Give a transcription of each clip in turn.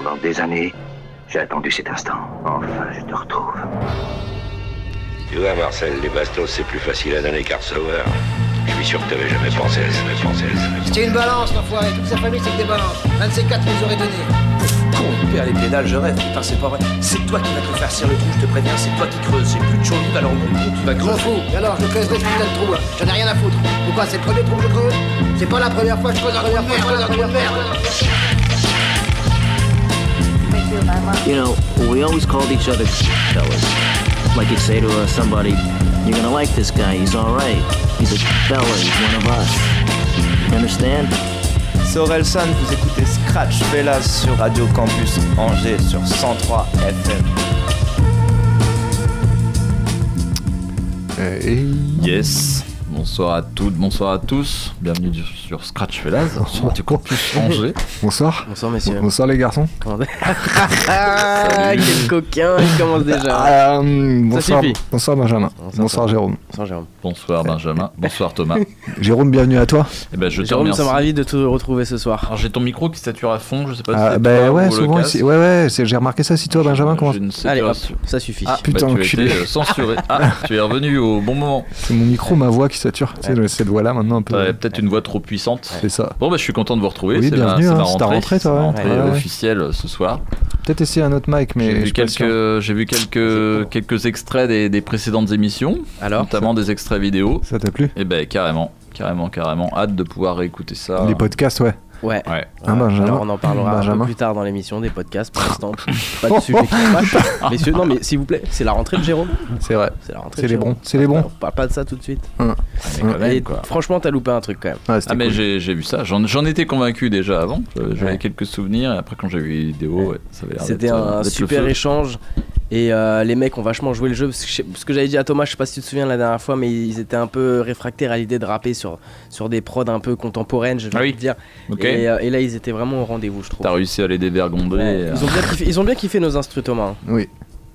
Pendant des années, j'ai attendu cet instant. Enfin, je te retrouve. Tu vois, Marcel, les bastos, c'est plus facile à donner qu'à recevoir. Je suis sûr que t'avais jamais pensé à ça, jamais pensé à ça. C'était une balance, l'enfoiré. Toute sa famille, c'est que des balances. Un de ces quatre nous aurait donné. Con, père les pédales, je rêve, putain, c'est pas vrai. C'est toi qui vas te faire cirer le trou, je te préviens, c'est toi qui creuses. J'ai plus de chaud alors mon trou, tu vas creuser. fous. Et alors, je creuserai ce putain de trou, là. J'en ai rien à foutre. Pourquoi C'est le premier trou que je creuse? C'est pas la première fois que je creuse un trou de You know, we always called each other fellas. Like you'd say to uh, somebody, you're gonna like this guy, he's alright. He's a fella, he's one of us. You understand? C'est Orelsan, vous écoutez Scratch Fellas sur Radio Campus Angers sur 103 FM. Et Yes. Bonsoir à toutes, bonsoir à tous. Bienvenue sur Scratch Fellas, sur Radio Campus Angers. bonsoir. Bonsoir messieurs. Bonsoir les garçons. Comment quel coquin, il commence déjà. Euh, bonsoir, bonsoir Benjamin. Bonsoir, Bonsoir Jérôme. Bonsoir Jérôme. Bonsoir Benjamin, bonsoir Thomas. Jérôme, bienvenue à toi. Eh ben, je te Jérôme, nous sommes ravis de te retrouver ce soir. Alors j'ai ton micro qui sature à fond, je sais pas si Ah, c'est bah ouais, ou souvent Ouais, ouais, c'est- j'ai remarqué ça. Si toi, Benjamin, comment Je ne sais Allez hop, ça suffit. Ah, Putain, bah, tu as été euh, censuré. Ah, tu es revenu au bon moment. C'est mon micro, ma voix qui sature. Cette voix-là maintenant un peu. Peut-être une voix trop puissante. C'est ça. Bon bah je suis content de vous retrouver. Oui, c'est bienvenue, c'est ma hein, c'est ta rentrée. rentrée, toi, C'est ma ouais. rentrée Ouais, ouais. officielle euh, ce soir. Peut-être essayer un autre mic, mais. J'ai vu quelques, j'ai vu quelques, quelques extraits des, des précédentes émissions, Alors notamment des extraits vidéo. Ça t'a plu? Et ben carrément, carrément, carrément, hâte de pouvoir réécouter ça. Les podcasts, ouais. Ouais. Ouais. Hein, Benjamin Alors on en parlera un Benjamin peu plus tard dans l'émission des podcasts. Pour l'instant, pas de sujet qui fâche. Messieurs, non mais s'il vous plaît, c'est la rentrée de Jérôme. C'est vrai. C'est la rentrée. C'est de les Jérôme. bons. C'est les bons. On parle pas de ça tout de suite. Mais quand même, Et quoi. franchement, t'as loupé un truc quand même. Ah mais cool. j'ai j'ai vu ça, j'en j'en étais convaincu déjà avant, Euh, j'avais Ouais. quelques souvenirs et après quand j'ai vu les vidéos, ouais, ça avait l'air C'était d'être, euh, un d'être le super feu. échange. Et euh, les mecs ont vachement joué le jeu. Parce que, je sais- ce que j'avais dit à Thomas, je sais pas si tu te souviens la dernière fois, mais ils étaient un peu réfractaires à l'idée de rapper sur, sur des prods un peu contemporaines, je vais Ah oui. te dire. Ok, Et, euh, et là, ils étaient vraiment au rendez-vous, je trouve. t'as réussi à les dévergonder. Ouais. euh, Ils, ont bien kiffé, ils ont bien kiffé nos instruments, Thomas. hein. Oui.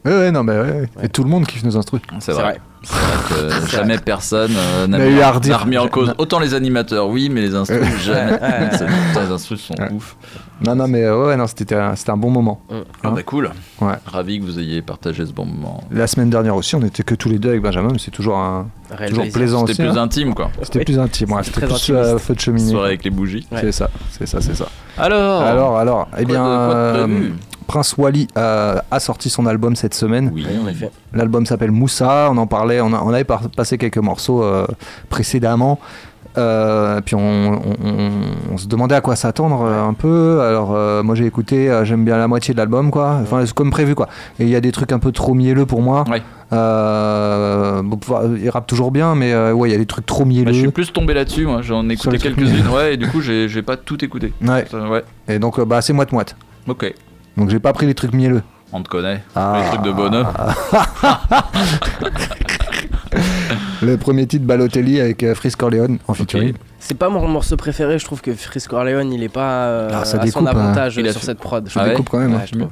Ouais, ouais, non, mais ouais. Et tout le monde kiffe nos instrus. C'est vrai. C'est vrai que jamais personne euh, n'a remis en cause. Autant les animateurs, oui, mais les instrus, jamais. Les instrus sont Ouais. ouf. Non, non, mais euh, ouais, non, c'était un, c'était un bon moment. Ah bah cool. Ouais. Ravi que vous ayez partagé ce bon moment. La semaine dernière aussi, on était que tous les deux avec Benjamin, mais c'est toujours un. Toujours plaisant C'était plus hein. intime quoi. C'était Oui. plus intime, ouais, C'était plus euh, feu de cheminée. Soirée avec les bougies. Ouais. C'est ça, c'est ça, c'est ça. Alors, Alors, alors, eh quoi bien, de- quoi de euh, Prince Wally a sorti son album cette semaine. Oui, en effet. L'album s'appelle Moussa. On en parlait, on, a- on avait par- passé quelques morceaux euh, précédemment. Euh, puis on, on- on- on se demandait à quoi s'attendre euh, un peu. Alors euh, moi j'ai écouté, j'aime bien la moitié de l'album quoi. Enfin comme prévu quoi. Et il y a des trucs un peu trop mielleux pour moi. Ouais. Bon, il rappe toujours bien, mais ouais il y a des trucs trop mielleux. Bah, je suis plus tombé là-dessus, moi. J'en ai écouté quelques-unes, ouais, et du coup, j'ai pas tout écouté. Ouais. Ça, Ouais, Et donc bah c'est moite moite. ok. Donc j'ai pas pris les trucs mielleux. On te connaît. Ah. Les trucs de bonheur. Le premier titre Balotelli avec euh, Frisk Corleone en featuring. C'est pas mon morceau préféré, je trouve que Frisco Orleans il est pas euh, Ah, ça à découpe, son hein. avantage Il a sur cette prod. Ça Ah ouais découpe quand même. Ouais, hein.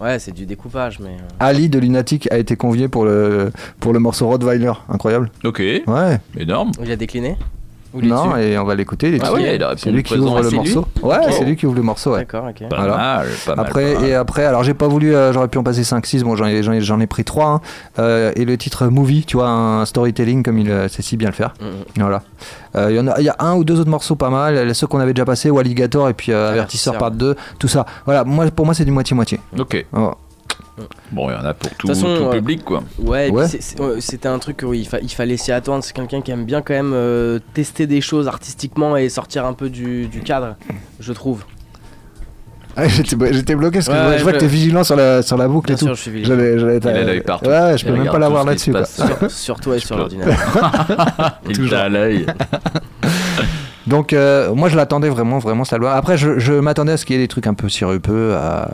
Ouais, c'est du découpage, mais. euh, Ali de Lunatic a été convié pour le, pour le morceau Rottweiler. Incroyable. Ok, Ouais. énorme. Il a décliné Non, et on va l'écouter. Ah ouais, c'est lui qui ouvre le morceau. Ouais, c'est lui qui ouvre le morceau. D'accord, ok. Pas mal, pas mal. Après, et après, alors j'ai pas voulu, euh, j'aurais pu en passer 5-6, bon j'en ai, j'en ai, j'en ai pris 3. et le titre Movie, tu vois, un storytelling comme il euh, sait si bien le faire. Mhm. Voilà. Euh, Il y, en a- il y a un ou deux autres morceaux pas mal, ceux qu'on avait déjà passés, ou Alligator et puis euh, Avertisseur part 2, tout ça. Voilà, moi, pour moi c'est du moitié-moitié. Ok. Bon, il y en a pour tout, façon, tout euh, public, quoi. Ouais, ouais, c'était un truc où il, fa- il fallait s'y attendre. C'est quelqu'un qui aime bien quand même euh, tester des choses artistiquement et sortir un peu du, du cadre, je trouve. Ah, j'étais, bloqué parce que Ouais, je vois, ouais, je vois je- que t'es vigilant sur la, sur la boucle Bien et tout. je suis vigilant. Il a l'œil partout. Ouais, je peux même pas l'avoir là-dessus. Sur toi et sur l'ordinateur. Il t'a à l'œil. Donc euh, moi je l'attendais vraiment, vraiment ça doit. Après je, je m'attendais à ce qu'il y ait des trucs un peu sirupeux, à-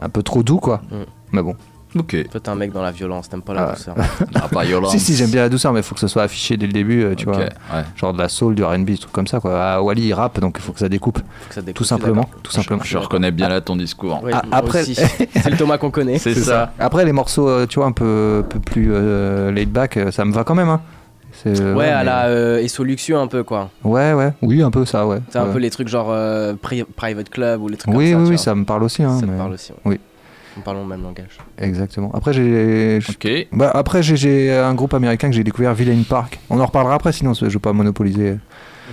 un peu trop doux quoi. Mm. Mais bon. Ok. Toi, t'es un mec dans la violence, t'aimes pas la Ah. douceur. Ah, pas violence. Si si j'aime bien la douceur, mais il faut que ça soit affiché dès le début, euh, tu Ok, vois. ouais. Genre de la soul, du R&B, des trucs comme ça quoi. Ah, Wally il rappe donc il faut que ça découpe, Faut que ça découpe, tout simplement, tout simplement. Je reconnais bien là ton discours. Ah, moi après- aussi. c'est le Thomas qu'on connaît. C'est ça. Après les morceaux, euh, tu vois, un peu, peu plus euh, laid back, euh, ça me va quand même. Hein. C'est, euh, Ouais, à mais- la euh, Esso Luxio un peu quoi. Ouais, ouais, oui, un peu ça, ouais. C'est un Ouais. peu les trucs genre euh, pri- Private Club ou les trucs Oui, comme ça. oui, tu oui, vois. ça me parle aussi. Hein, Ça me parle aussi. ouais. Oui. Nous parlons le même langage. Exactement. Après, j'ai. j'- Ok. Bah, après, j'ai- un groupe américain que j'ai découvert, Villain Park. On en reparlera après, sinon je veux pas monopoliser.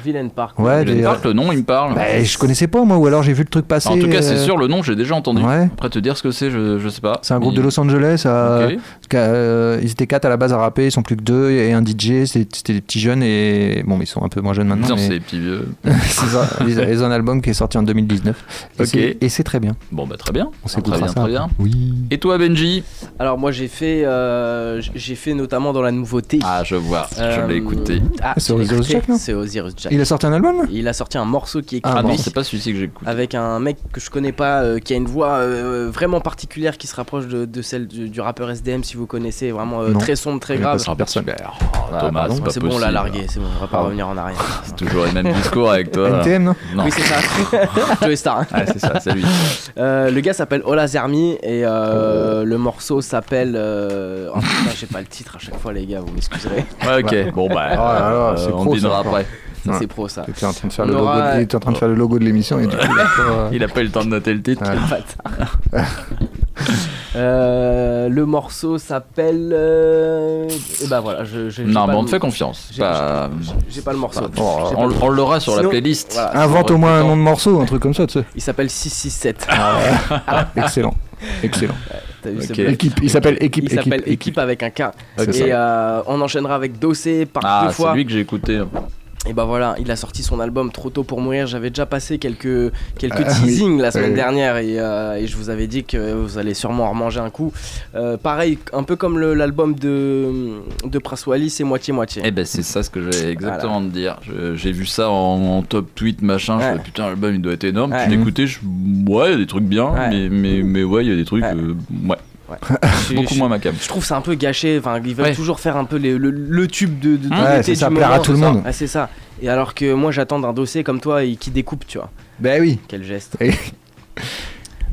Villain Park. Ouais, des- parle, le nom, il me parle. Bah, je connaissais pas moi, ou alors j'ai vu le truc passer. en tout cas, c'est euh, sûr, le nom, j'ai déjà entendu. Ouais. Après, te dire ce que c'est, je, je sais pas. C'est un groupe de Los Angeles. euh, euh, ils étaient quatre à la base à rapper, ils sont plus que deux et un DJ. C'était des petits jeunes et bon, ils sont un peu moins jeunes maintenant. Non, mais- c'est des petits vieux. ils, ont, un album qui est sorti en 2019. Et c'est- Et c'est très bien. Bon, bah très bien. On très s'écoutera bien, ça. très bien. Oui. Et toi, Benji? Alors moi j'ai fait, euh, j'ai fait notamment dans la nouveauté. Ah, je vois. Je l'ai écouté. Ah, C'est Osiris Jack, non? C'est Osiris Jack. Il a sorti un album? Il a sorti un morceau qui est Ah, Ah c'est pas celui-ci que j'ai écouté. avec un mec que je connais pas, euh, qui a une voix euh, vraiment particulière qui se rapproche de, de celle du, du rappeur SDM si vous connaissez, vraiment euh, très sombre, très grave. pas personne. Ah, Thomas, pardon. c'est pas C'est bon, on l'a largué, c'est bon, on va pas Ah. revenir en arrière. C'est toujours les mêmes discours avec toi. NTM, non Non. Oui, c'est ça. Joey Star. Ah, c'est ça, c'est lui. Euh, le gars s'appelle Ola Zermi et euh, le morceau s'appelle. euh, Oh putain, j'ai pas le titre à chaque fois, les gars, vous m'excuserez. Ouais, ok. Bon, bah, Oh c'est on dînera après. Ça, Ouais. c'est pro ça. Il était en train de faire, On le, logo aura- de, il était en train de faire le logo de l'émission et du coup, il a pas- Il a pas eu le temps de noter le titre. Ouais. Bâtard. Euh, le morceau s'appelle. euh, Et bah voilà, je. Non, pas mais on te fait confiance. j'ai- Pas- le morceau. Oh, On, le- on l'aura sur la playlist. voilà. Invente au moins un nom de morceau, un truc comme ça, tu sais. Il s'appelle 667. Excellent. Excellent. T'as vu ce Ok. blague Équipe, il s'appelle équipe, avec un K. C'est Et euh, on enchaînera avec Dossé par Ah, deux c'est fois. lui que j'ai écouté. Et bah voilà, il a sorti son album Trop tôt pour mourir. J'avais déjà passé quelques, quelques Ah, oui. teasings la semaine Oui. dernière et, euh, et je vous avais dit que vous allez sûrement en remanger un coup. Euh, pareil, un peu comme l'album de, de Prince Wally, c'est moitié-moitié. Eh ben c'est ça ce que j'allais exactement te dire. J'ai vu ça en, en top tweet machin. Je fais, putain l'album il doit être énorme. Ouais. Je l'ai écouté. Je... Ouais il y a des trucs bien, Ouais. mais, mais mais ouais il y a des trucs Ouais. euh, ouais Ouais. Je- beaucoup je- moins ma cam. Je trouve ça un peu gâché. Enfin, ils veulent Ouais. toujours faire un peu les- le, le tube de, de, de Ouais, l'été c'est ça, du plaire à tout le C'est monde. Ouais, c'est ça. Et alors que moi, j'attends d'un dossier comme toi et qui découpe, tu vois. Ben oui. Quel geste.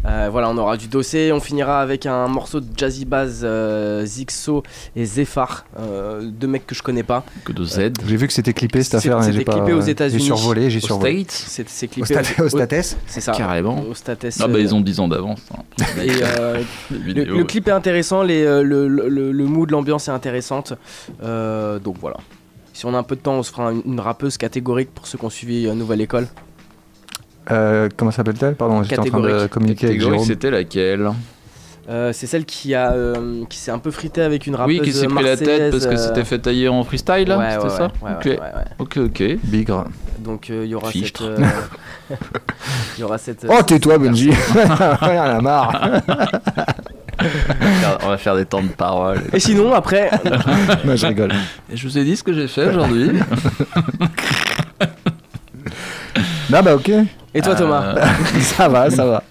Euh, voilà, on aura du dossier. On finira avec un morceau de Jazzy Bass, euh, Zixo et Zephyr, euh, deux mecs que je connais pas. Que de Z. J'ai vu que c'était clippé cette affaire. et c'était j'ai pas- clippé aux J'ai États-Unis. survolé, j'ai Au survolé. States C'est c'est Au clippé Stat- au States C'est ça. Carrément. Au States. Ah bah euh, ils ont 10 ans d'avance. hein. euh, le, clip est intéressant, les, euh, le, le, le- le mood, l'ambiance est intéressante. Euh, donc voilà. Si on a un peu de temps, on se fera une, une rappeuse catégorique pour ceux qui ont suivi euh, Nouvelle École. Euh, comment s'appelle-t-elle? Pardon, j'étais en train de communiquer avec Jérôme. c'était laquelle? Euh, c'est celle qui a euh, qui s'est un peu fritée avec une rappeuse Oui qui s'est pris la tête parce que c'était fait tailler en freestyle là ouais, C'était ouais, ça? ouais, Ok ouais, ouais, ouais. ok ok. Bigre. Donc euh, il y aura Fichtre. cette. euh, Il y aura cette. Oh, tais-toi, Benji. Il en a marre. On va faire des temps de parole. Et sinon, après, Non, je rigole. Et je vous ai dit ce que j'ai fait aujourd'hui. Non, bah ok. et toi Thomas Euh, ça va, ça va.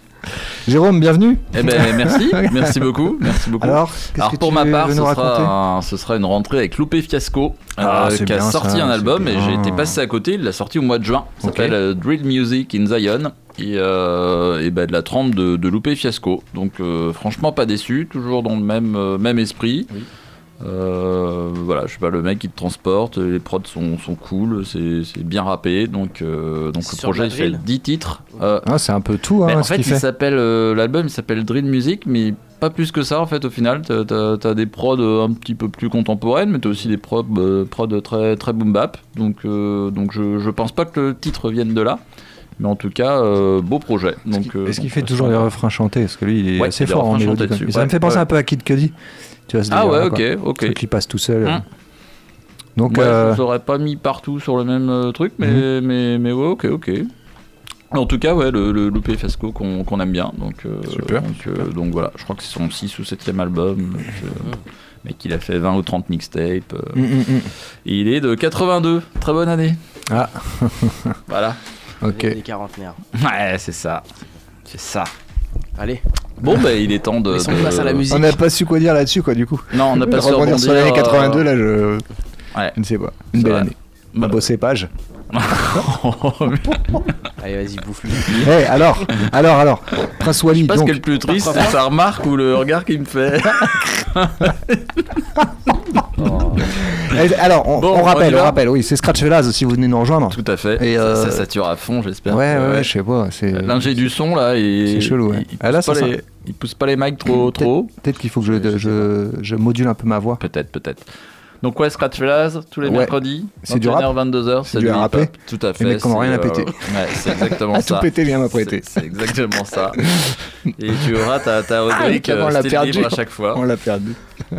Jérôme, bienvenue. Eh ben merci, merci beaucoup, merci beaucoup. Alors, qu'est-ce Alors que pour tu ma part, ce sera, un- ce sera une rentrée avec Loupé Fiasco, Ah, euh, qui a bien, sorti ça, un album et j'ai été passé à côté. Il l'a sorti au mois de juin. Ça s'appelle euh, Drill Music in Zion et, euh, et ben, de la trempe de, de Loupé Fiasco. Donc euh, franchement pas déçu, toujours dans le même euh, même esprit. Oui. Euh, voilà, je sais pas, le mec il te transporte, les prods sont, sont cool, c'est c'est bien rappé, donc, euh, donc le projet il fait drill 10 titres. Euh, Ah, c'est un peu tout, mais hein, en ce fait, fait. s'appelle euh, l'album, il s'appelle Drill Music, mais pas plus que ça en fait. Au final, t'as- t'as t'as des prods un petit peu plus contemporaines, mais t'as aussi des prods, euh, prods très très boom bap. Donc euh, donc je, je pense pas que le titre vienne de là, mais en tout cas euh, beau projet. Est-ce Donc qu'il- euh, Est-ce qu'il donc, fait toujours les refrains chantés Parce que lui, il est Ouais, assez fort en mélodie. Ça me fait penser ouais. un peu à Kid Cudi. Tu vois, ce Ah ouais, ok, ok. Ce qui passe tout seul. Hum. Donc, Ouais, euh, je aurais pas mis partout sur le même euh, truc, mais, mais, mais ouais, ok, ok. En tout cas, ouais, le, le Loupé Fiasco qu'on qu'on aime bien. Donc, euh, Super, Donc, euh, donc voilà, je crois que c'est son 6 ou 7ème album. donc, euh, mec, il a fait 20 ou 30 mixtapes. et il est de 82. Très bonne année. Ah, Voilà. ok. Les quarantenaires. Ouais, c'est ça. C'est ça. Allez, Bon, bah, il est temps de. laissons de- place à la musique. On n'a pas su quoi dire là-dessus, quoi, du coup. Non, on n'a pas su rebondir sur rebondir, l'année 82, euh, là, je... Ouais. je ne sais pas. Une belle vrai. année. Un Bah, beau cépage. Allez, vas-y, bouffe-le. Eh, alors, alors, alors, Prince Wally, Je sais pas ce qui est le plus triste, c'est sa remarque ou le regard qu'il me fait. Et alors, on, Bon, on on rappelle, on rappelle, oui, c'est Scratch Fellas si vous venez nous rejoindre. Tout à fait. Et, Ça- euh, Ça sature à fond, j'espère. Ouais, ouais, ouais, je sais pas. L'ingé du son là, et C'est chelou, ouais. Il, il Ah, là, ça. les, il pousse pas les mics trop, trop haut. Peut-être qu'il faut que je, je, je module un peu ma voix. Peut-être, peut-être. Donc ouais, Scratch Fellas tous les Ouais. mercredis. C'est du rap 22h, C'est du rap Tout à fait. mecs qui rien à péter. Ouais, c'est exactement À ça. tout péter, bien m'apprêter. C'est c'est exactement ça. Et tu auras ta, ta rubrique Ah, on euh, perdu. libre à chaque fois. On l'a perdu.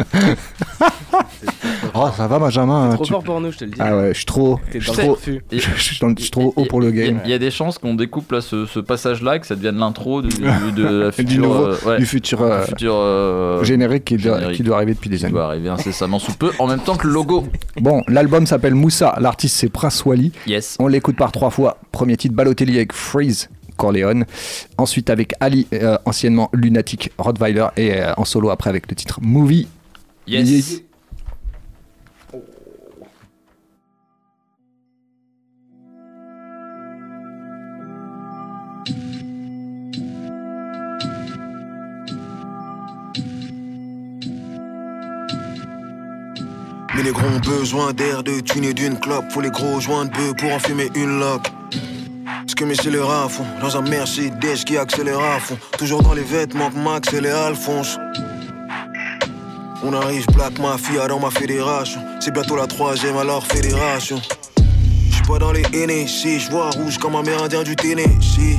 oh, ça va, Benjamin Trop tu- fort pour nous, je te le dis. Ah ouais, je suis trop. Je suis trop, je, trop haut pour le Il y a- game. Il y, a des chances qu'on découpe là ce, ce passage-là, et que ça devienne l'intro du- du- de la Du future, nouveau- euh, ouais, du futur, euh, futur, euh, générique qui doit, générique. qui doit arriver depuis des qui années. doit arriver incessamment sous peu, en même temps que le logo. Bon, l'album s'appelle Moussa, l'artiste c'est Prince Wally. Yes. On l'écoute par trois fois. Premier titre Balotelli avec Freeze. Corleone, ensuite avec Ali, euh, anciennement Lunatic Rottweiler, et euh, en solo après avec le titre Movie. Yes. Mais les gros ont besoin d'air, de thunes et d'une clope. Faut les gros joints de bœuf pour en fumer une loque. Ce que mes scélérats à fond, dans un Mercedes qui accélère à fond. Toujours dans les vêtements que Max et les Alphonse. On arrive Black Mafia dans ma fédération. C'est bientôt la troisième alors fédération. J'suis pas dans les NSC, j'vois rouge comme un mérindien du Tennessee.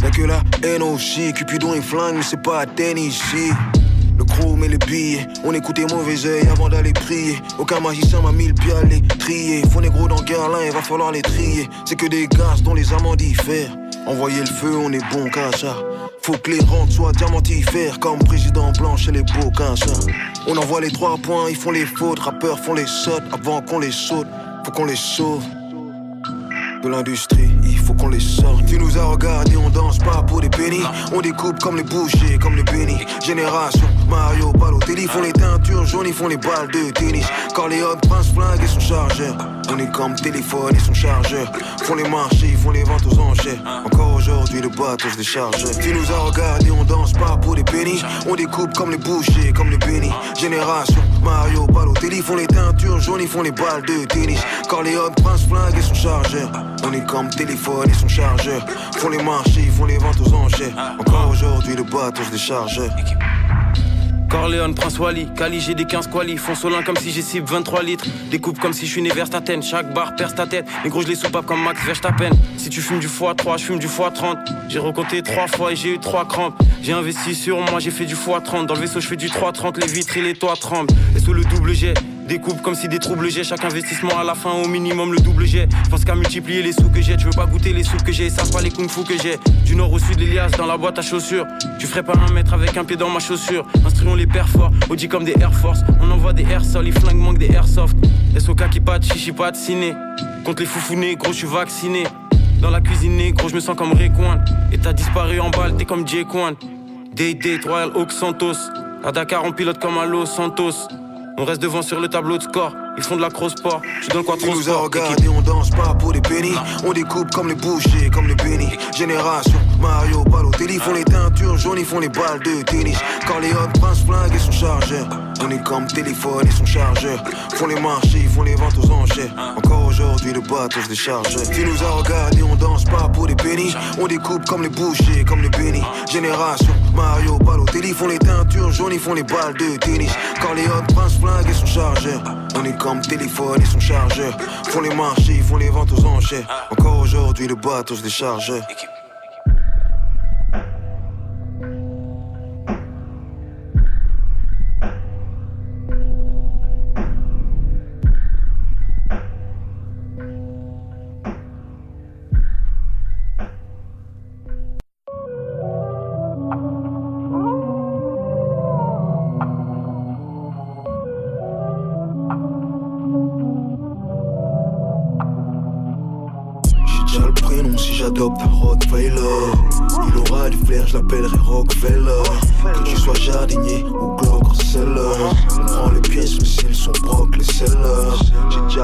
Y'a que la haine aussi, Cupidon et flingue, mais c'est pas à Tennessee. Et les billets, on écoutait mauvais oeil avant d'aller prier. Aucun magicien m'a mis le pied à les trier. Faut négro dans Guerlain, il va falloir les trier. C'est que des gaz dont les amants diffèrent. Envoyer le feu, on est bon ça. Faut que les rentes soient diamantifères comme président blanc chez les beaux ça. On envoie les trois points, ils font les fautes. Rappeurs font les sautes avant qu'on les saute. Faut qu'on les sauve de l'industrie, qu'on les sorte. Tu nous as regardé, on danse pas pour des pennies. On découpe comme les bouchers, comme les bénis. Génération, Mario, Balotelli font les teintures jaunes, ils font les balles de tennis. Corleone, Prince Flingue et son chargeur. On est comme téléphone et son chargeur. Font les marchés, ils font les ventes aux enchères. Encore aujourd'hui, le bateau se décharge. Tu nous as regardé, on danse pas pour des pennies. On découpe comme les bouchers, comme les bénis. Génération, Mario, Balotelli font les teintures jaunes, ils font les balles de tennis. Corleone, Prince Flingue et son chargeur. On est comme téléphone et son chargeur. Font les marchés, ils font les ventes aux enchères. Encore aujourd'hui, le bateau se décharge. Corleone, Prince Wally, Cali, j'ai des 15 quali. Font solin comme si j'ai cible 23 litres. Découpe comme si je suis né Verstappen. Chaque barre perce ta tête. Mais gros, je les soupape comme Max Verstappen. Si tu fumes du x3, je fume du x30. J'ai recompté 3 fois et j'ai eu 3 crampes. J'ai investi sur moi, j'ai fait du x30. Dans le vaisseau, je fais du 330. Les vitres et les toits tremblent. Et sous le double jet. Découpe comme si des troubles j'ai chaque investissement à la fin au minimum le double jet. Je pense qu'à multiplier les sous que j'ai, tu veux pas goûter les sous que j'ai, ça pas les kung fu que j'ai. Du nord au sud l'Elias dans la boîte à chaussures. Tu ferais pas un mètre avec un pied dans ma chaussure. Instruons les pères forts, comme des Air Force. On envoie des air sol, les flingues manquent des airsoft. SOK qui patte, chichi patte, ciné. Contre les foufounés, gros je suis vacciné. Dans la cuisine, gros je me sens comme Rayquan. Et t'as disparu en balle, t'es comme J. Kwan. Day Day, Royal Oak Santos. À Dakar on pilote comme à Santos. On reste devant sur le tableau de score. Ils font de la cross sport. Je suis dans le Tu quattro nous as sport. regardé, on danse pas pour des pennies. On découpe comme les bouchers, comme les bénis. Génération, Mario, Balotelli font les teintures jaunes, ils font les balles de tennis. Corleone, Prince Flingue et son chargeur. On est comme téléphone et son chargeur. Font les marchés, ils font les ventes aux enchères. Encore aujourd'hui, le bateau se décharge. Tu nous as regardé, on danse pas pour des pennies. On découpe comme les bouchers, comme les bénis. Génération, Mario, Balotelli font les teintures jaunes, ils font les balles de tennis. Corleone, Prince Flingue et son chargeur. On est comme téléphone et son chargeur. Font les marchés, ils font les ventes aux enchères. Encore aujourd'hui, le bateau se décharge.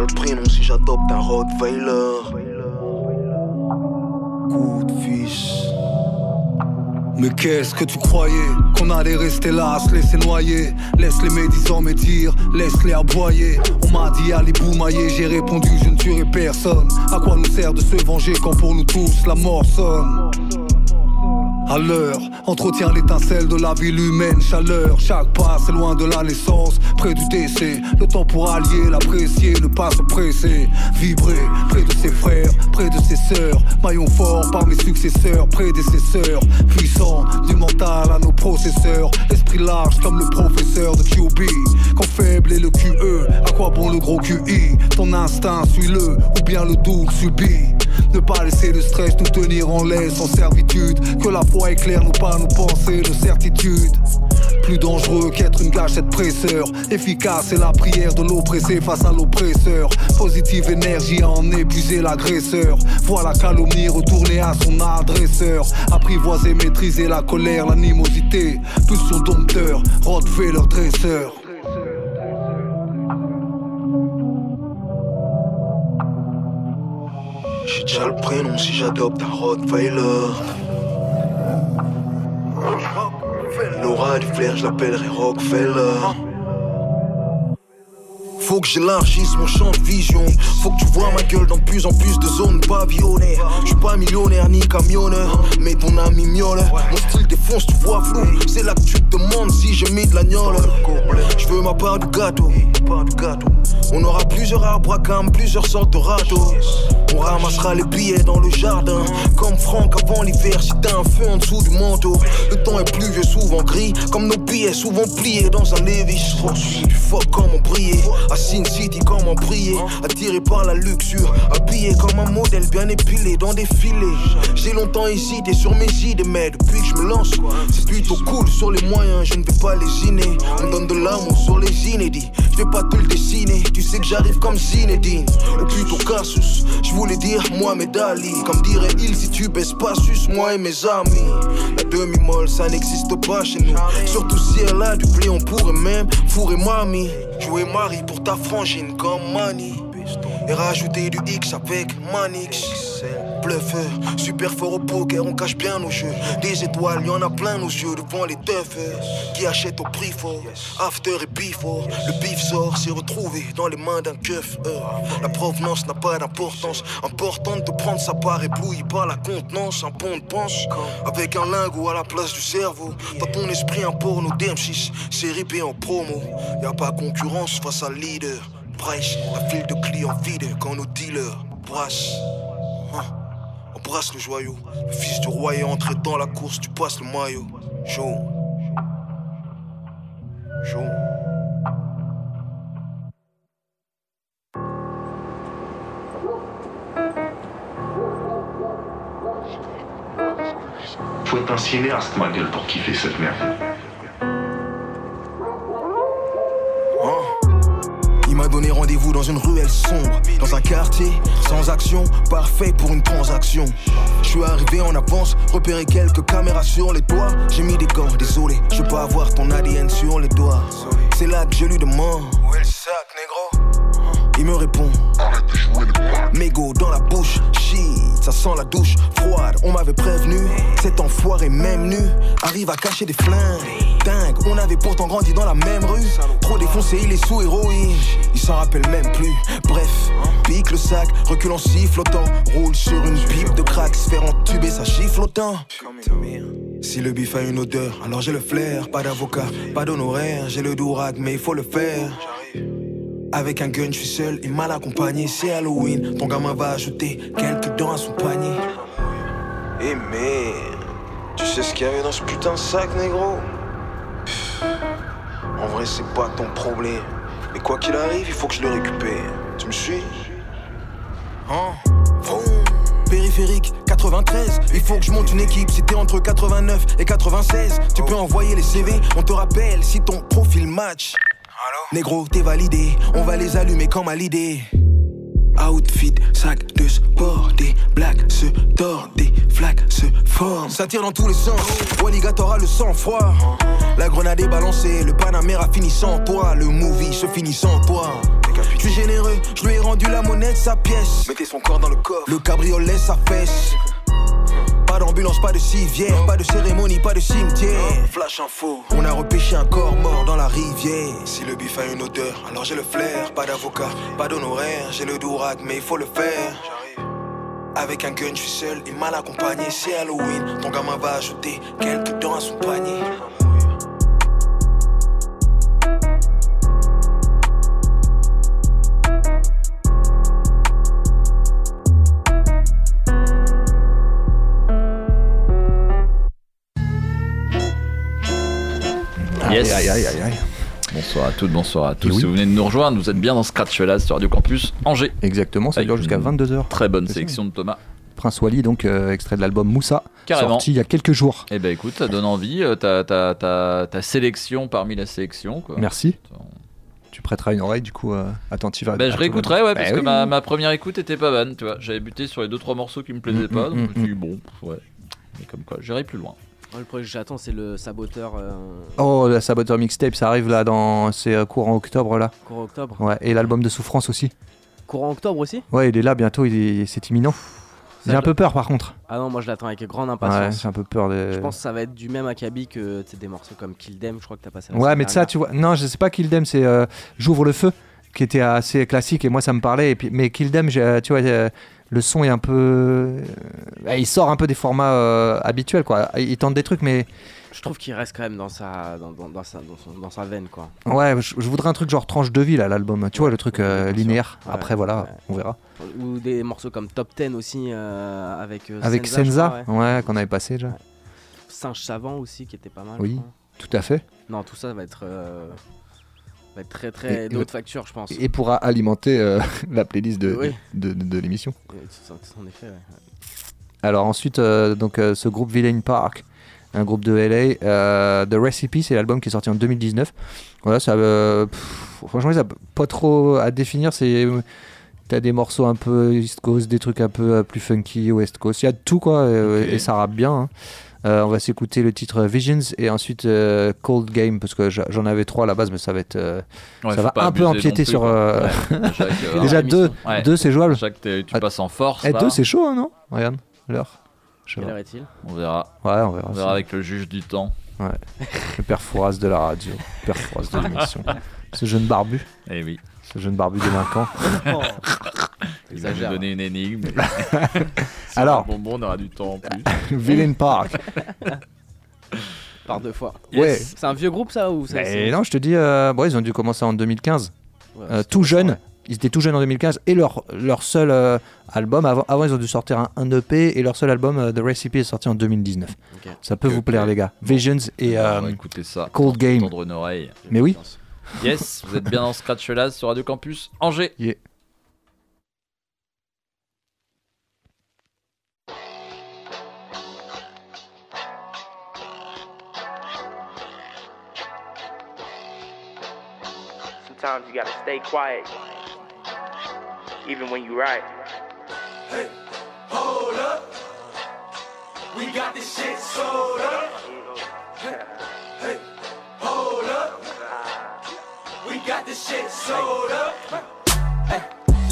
Le prénom si j'adopte un Rottweiler. Coup de fils. Mais qu'est-ce que tu croyais Qu'on allait rester là, se laisser noyer? Laisse les médisants me dire, laisse-les aboyer. On m'a dit allez boumailler, j'ai répondu je ne tuerai personne. À quoi nous sert de se venger quand pour nous tous la mort sonne? À l'heure, entretient l'étincelle de la ville humaine, chaleur. Chaque pas, c'est loin de la naissance, près du décès. Le temps pour allier, l'apprécier, ne pas se presser. Vibrer près de ses frères, près de ses sœurs. Maillon fort par mes successeurs, prédécesseurs. Puissant, du mental à nos processeurs. Esprit large comme le professeur de QB. Quand faible est le QE, à quoi bon le gros QI Ton instinct, suis-le, ou bien le doux subit. Ne pas laisser le stress nous tenir en laisse, en servitude. Que la foi éclaire nous pas nos pensées de certitude. Plus dangereux qu'être une gâchette presseur. Efficace est la prière de l'oppressé face à l'oppresseur. Positive énergie à en épuiser l'agresseur. Voilà calomnie retourner à son adresseur. Apprivoiser, maîtriser la colère, l'animosité. son dompteur, fait leur dresseur. J'ai déjà le prénom si j'adopte un Rottweiler. L'aura du flair, je l'appellerai Rockefeller. Faut que j'élargisse mon champ de vision. Faut que tu vois ma gueule dans plus en plus de zones pavillonnées. Je suis pas millionnaire ni camionneur, mais ton ami miaule. Mon style défonce, tu vois flou. C'est là que tu te demandes si j'ai mis de la gnole. Je veux ma part du gâteau. On aura plusieurs arbres à cam, plusieurs sortes de râteaux. On ramassera les billets dans le jardin. Franck avant l'hiver, si t'as un feu en dessous du manteau. Le temps est pluvieux, souvent gris. Comme nos billets, souvent pliés dans un Levis. Du fuck comment briller. À Sin City, comment briller. Attiré par la luxure. Habillé comme un modèle bien épilé dans des filets. J'ai longtemps hésité sur mes idées, mais depuis que je me lance, c'est plutôt cool sur les moyens. Je ne vais pas lésiner. On donne de l'amour sur les inédits. Je vais pas te le dessiner. Tu sais que j'arrive comme Zinedine. Ou plutôt Casus. Je voulais dire moi, mes Dali. Comme dirait il, si tu baisses pas, moi et mes amis. La demi-molle, ça n'existe pas chez nous. Surtout si elle a du blé, on pourrait même fourrer mamie. Jouer Marie pour ta frangine comme Mani. Et rajouter du X avec Manix. Super fort au poker, on cache bien nos jeux. Des étoiles, y en a plein nos yeux devant les teufs qui achètent au prix fort. After et before, le bif sort, s'est retrouvé dans les mains d'un keuf. La provenance n'a pas d'importance. Importante de prendre sa part éblouie par la contenance. Un pont de penche avec un lingot à la place du cerveau. Dans ton esprit, un porno DM6, c'est ripé en promo. Y a pas concurrence face à leader. Brèche, la file de clients vide quand nos dealers brassent. Hein. Brasse le joyau. Le fils du roi est entré dans la course, tu passes le maillot. Jaune. Jaune. Faut être un cinéaste, ma gueule, pour kiffer cette merde. Dans une ruelle sombre, dans un quartier sans action, parfait pour une transaction. Je suis arrivé en avance, repéré quelques caméras sur les toits. J'ai mis des gants, désolé, je peux avoir ton ADN sur les doigts. C'est là que je lui demande Où est le sac, négro? Il me répond Mégo dans la bouche, ça sent la douche froide. On m'avait prévenu, cet enfoiré même nu arrive à cacher des flingues. Dingue, on avait pourtant grandi dans la même rue. Trop défoncé, il est sous héroïne. Il s'en rappelle même plus. Bref, pique le sac, recule en sifflotant. Roule sur une pipe de crack, se faire entuber, ça chiffle. Si le bif a une odeur, alors j'ai le flair. Pas d'avocat, pas d'honoraire. J'ai le dourag, mais il faut le faire. Avec un gun, je suis seul et mal accompagné. C'est Halloween, ton gamin va ajouter quelques dents à son panier. Eh merde, tu sais ce qu'il y avait dans ce putain de sac, négro? En vrai, c'est pas ton problème. Mais quoi qu'il arrive, il faut que je le récupère. Tu me suis? Hein? Périphérique 93, il faut que je monte une équipe. T'es entre 89 et 96, tu peux envoyer les CV. On te rappelle si ton profil match. Négro, t'es validé, on va les allumer comme à l'idée. Outfit, sac de sport, des blagues se tordent, des flaques se forment. Ça tire dans tous les sens, Walligator a le sang-froid. La grenade est balancée, le Panamera finit sans toi, le movie se finit sans toi. Je suis généreux, je lui ai rendu la monnaie de sa pièce. Mettez son corps dans le coffre, le cabriolet sa fesse Pas d'ambulance, pas de civière, pas de cérémonie, pas de cimetière. Flash info. On a repêché un corps mort dans la rivière. Si le bif a une odeur, alors j'ai le flair. Pas d'avocat, pas d'honoraire. J'ai le dourac, mais il faut le faire. Avec un gun, je suis seul et mal accompagné. C'est Halloween, ton gamin va ajouter quelques dents à son panier. Aïe, aïe, aïe, aïe. Bonsoir à toutes, bonsoir à tous. Et oui. Si vous venez de nous rejoindre, vous êtes bien dans Scratch sur Radio Campus Angers. Exactement, ça Avec dure jusqu'à une 22h. Très bonne ça. sélection de Thomas. Prince Wally, donc euh, extrait de l'album Moussa, Carrément. sorti il y a quelques jours. Eh ben écoute, ça donne envie. euh, Ta, sélection parmi la sélection. Quoi. Merci. Tu prêteras une oreille du coup euh, attentive à Ben, à je réécouterai, ouais, parce Bah que ma, ma première écoute était pas bonne, tu vois. J'avais buté sur les 2-3 morceaux qui me plaisaient Mm, pas, mm, donc je me mm, suis dit, bon, ouais. Mais comme quoi, j'irai plus loin. Ouais, le projet que j'attends, c'est le saboteur euh, Oh, la Saboteur Mixtape, ça arrive là dans. C'est euh, courant octobre là. courant octobre. Ouais, et l'album de Souffrance aussi. Courant octobre aussi? Ouais, il est là bientôt, il est- c'est imminent. J'ai Ça, un je- peu peur par contre. Ah non, moi je l'attends avec grande Ouais, impatience. j'ai un peu peur des. Je pense que ça va être du même acabit que tu sais, des morceaux comme Kill Them, je crois que t'as passé la Ouais, semaine mais ça, dernière. tu vois. Non, je sais pas Kill Them, c'est euh, J'ouvre le feu, qui était assez classique et moi ça me parlait. Et puis, mais Kill Them, j'ai- tu vois, euh, le son est un peu. euh, il sort un peu des formats euh, habituels, quoi. Il tente des trucs, mais. Je trouve qu'il reste quand même dans sa, dans, dans- dans sa, dans, son- sa veine, quoi. Ouais, je, je voudrais un truc genre tranche de vie là, l'album. Tu vois, le truc euh, linéaire. Ouais, Après, voilà, ouais. on verra. Ou des morceaux comme Top 10 aussi, euh, avec Avec Senza, crois, ouais. ouais, qu'on avait passé déjà. Singe Savant aussi, qui était pas mal. Oui, tout à fait. Non, tout ça va être, va être très très Et- de haute facture, je pense. Et pourra alimenter euh, la playlist de, Oui. de, de- de l'émission. En effet, ouais. Alors ensuite, euh, donc euh, ce groupe Villain Park, un groupe de LA, euh, The Recipe, c'est l'album qui est sorti en 2019. Voilà, ça, euh, pff, franchement, ça pas trop à définir. C'est T'as des morceaux un peu East Coast, des trucs un peu plus funky West Coast. Il y a de tout quoi, et ça rappe bien. hein. Euh, on va s'écouter le titre Visions et ensuite euh, Cold Game parce que j'en avais trois à la base, mais ça va être, euh, Ouais, ça va un peu empiéter sur. euh, Ouais, euh, Déjà deux, Ouais. deux c'est jouable. Tu passes en force. Eh, là. deux c'est chaud, hein, non? Regarde l'heure. Quelle heure est-il? On verra. Ouais, on verra. On verra avec le juge du temps. Ouais. Le père Fouras de la radio, le père Fouras de l'émission. Ce jeune barbu, Eh oui. ce jeune barbu délinquant. Il va nous donner une énigme. Si Alors. on a un bonbon, on aura du temps en plus. Villain Park. Par deux fois. Ouais. C'est un vieux groupe ça ou ça Mais non, je te dis, euh, bon, ils ont dû commencer en 2015. Ouais, Euh, tout ouais. Ils étaient tout jeunes en 2015 et leur, leur seul euh, album, avant, avant ils ont dû sortir un, un EP et leur seul album, euh, The Recipe, est sorti en 2019. Ok. Ça peut vous plaire, les gars. Visions et euh, ça. Cold Game. Tendre une oreille. Mais oui. Yes, vous êtes bien dans Scratch Fellas sur Radio Campus Angers. Yeah. Sometimes you gotta stay quiet, even when you right. Hey, hold up. We got this shit sold up. Hey, hold up. We got this shit sold up.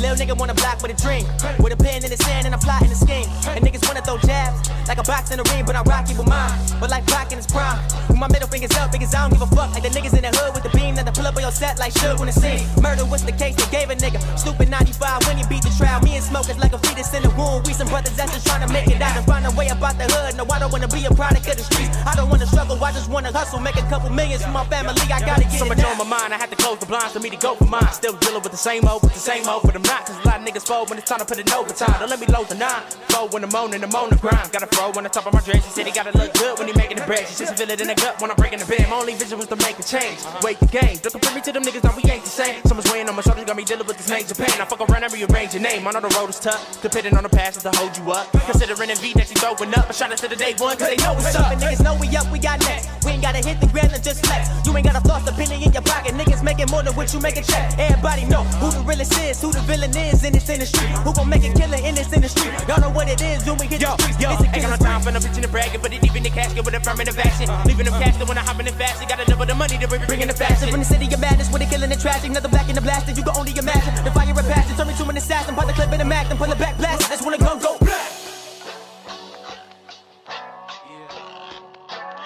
Little nigga wanna block with a dream. With a pen in the sand and I'm plotting a scheme. And niggas wanna throw jabs like a box in the ring, but I'm rocky with mine. But like Pac in his prime. With my middle fingers up, because I don't give a fuck. Like the niggas in the hood with the beam that the pull up on your set like Suge when the scene. Murder was the case they gave a nigga. Stupid 95 when he beat the trial. Me and smokers like a fetus in a womb. We some brothers that's just trying to make it out and find a way about the hood. No, I don't wanna be a product of the streets. I don't wanna struggle, I just wanna hustle. Make a couple millions for my family. I gotta get So it much now. on my mind, I had to close the blinds for me to go for mine. Still dealing with the same old, with the same old, for I'm not. Cause a lot of niggas fold when it's time to put in overtime. Don't let me load the nine. Fold when I'm on and I'm on the grind. Gotta throw on the top of my dress. She said he gotta look good when he making the bread. She just feel it in the gut when I'm breaking the bed. My only vision was to make a change. Wait the game. Don't compare me to them niggas, now we ain't the same. Someone's weighing on my shoulders, got me dealing with this major pain. I fuck around and rearrange your name. I know the road is tough. Depending on the passion to hold you up. Considering the beat that you throwing up. I shot it to the day one, cause they know what's up. Niggas know we up, we got next. We ain't gotta hit the ground and just flex. You ain't got a lost opinion in your pocket. Niggas making more than what you make a check. Everybody know who the realest is, who the villain is in this industry. Who gon' make a killer in this industry? Y'all know what it is when we hit Yo, the streets. yo, It's a ain't got no killer's time for no bitching and bragging, but it even the casket with affirmative action. Leaving them casted when I hop in the fast. You gotta double the money to bring, bring in the fashion. From the city of madness, where they killing and tragic, nothing black in the blasting. You can only imagine the fire and passion. Turn me to an assassin, put the clip in the mag, then pull it back, blast. That's when the gun go black.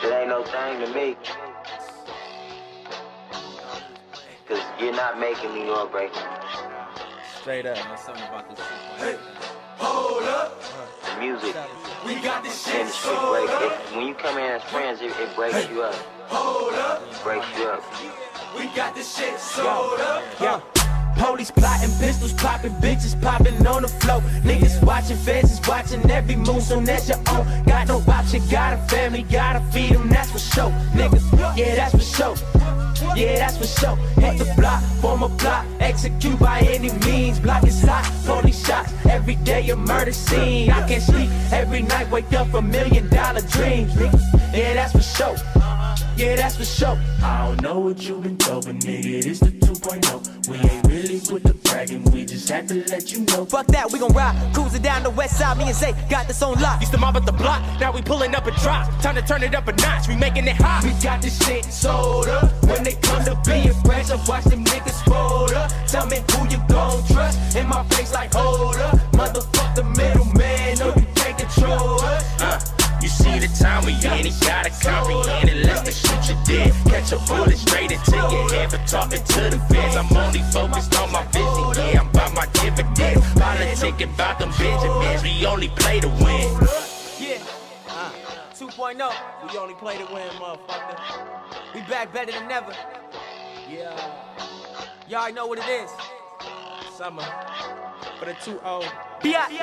It ain't no thing to me. Cause you're not making me York right now. Straight up. something about this Hey, hold up. The music. We got this shit break. It, when you come in as friends, it, it breaks you up. Hold up. It breaks you up. We got this shit sold up. Yo. Police plotting, pistols popping, bitches popping on the floor. Niggas watching, feds is watching every move, so that's your own. Got no option, got a family, gotta feed them, that's for sure. Niggas, yeah, that's for sure. Yeah, that's for sure. Hit the block, form a plot, execute by any means. Block is hot, police shots. Every day a murder scene. I can't sleep every night, wake up a million dollar dreams. Yeah, that's for sure. Yeah, that's for sure. I don't know what you've been told, but nigga, this the 2.0. We ain't really with the bragging, we just had to let you know. Fuck that, we gon' ride, cruising down the west side. Me and Zay got this on lock. Used to mob at the block, now we pulling up a drop. Time to turn it up a notch, we making it hot. We got this shit sold up. When they come to being fresh, I watch them niggas fold up. Tell me who you gon' trust. In my face like hold up. Motherfuck the middleman, no you can't control us. Uh, you see the time we in, you gotta comprehend it. Let's the shoot you dead. Catch a bullet straight into your head for talking to the feds. I'm only focused on my vision, yeah, I'm about my dividends. Politicking about them Benjamins, we only play to win. Yeah. Uh, 2.0. We only play to win, motherfucker. We back better than ever. Yeah. Y'all know what it is. Summer. For the 2-0. Yeah. See,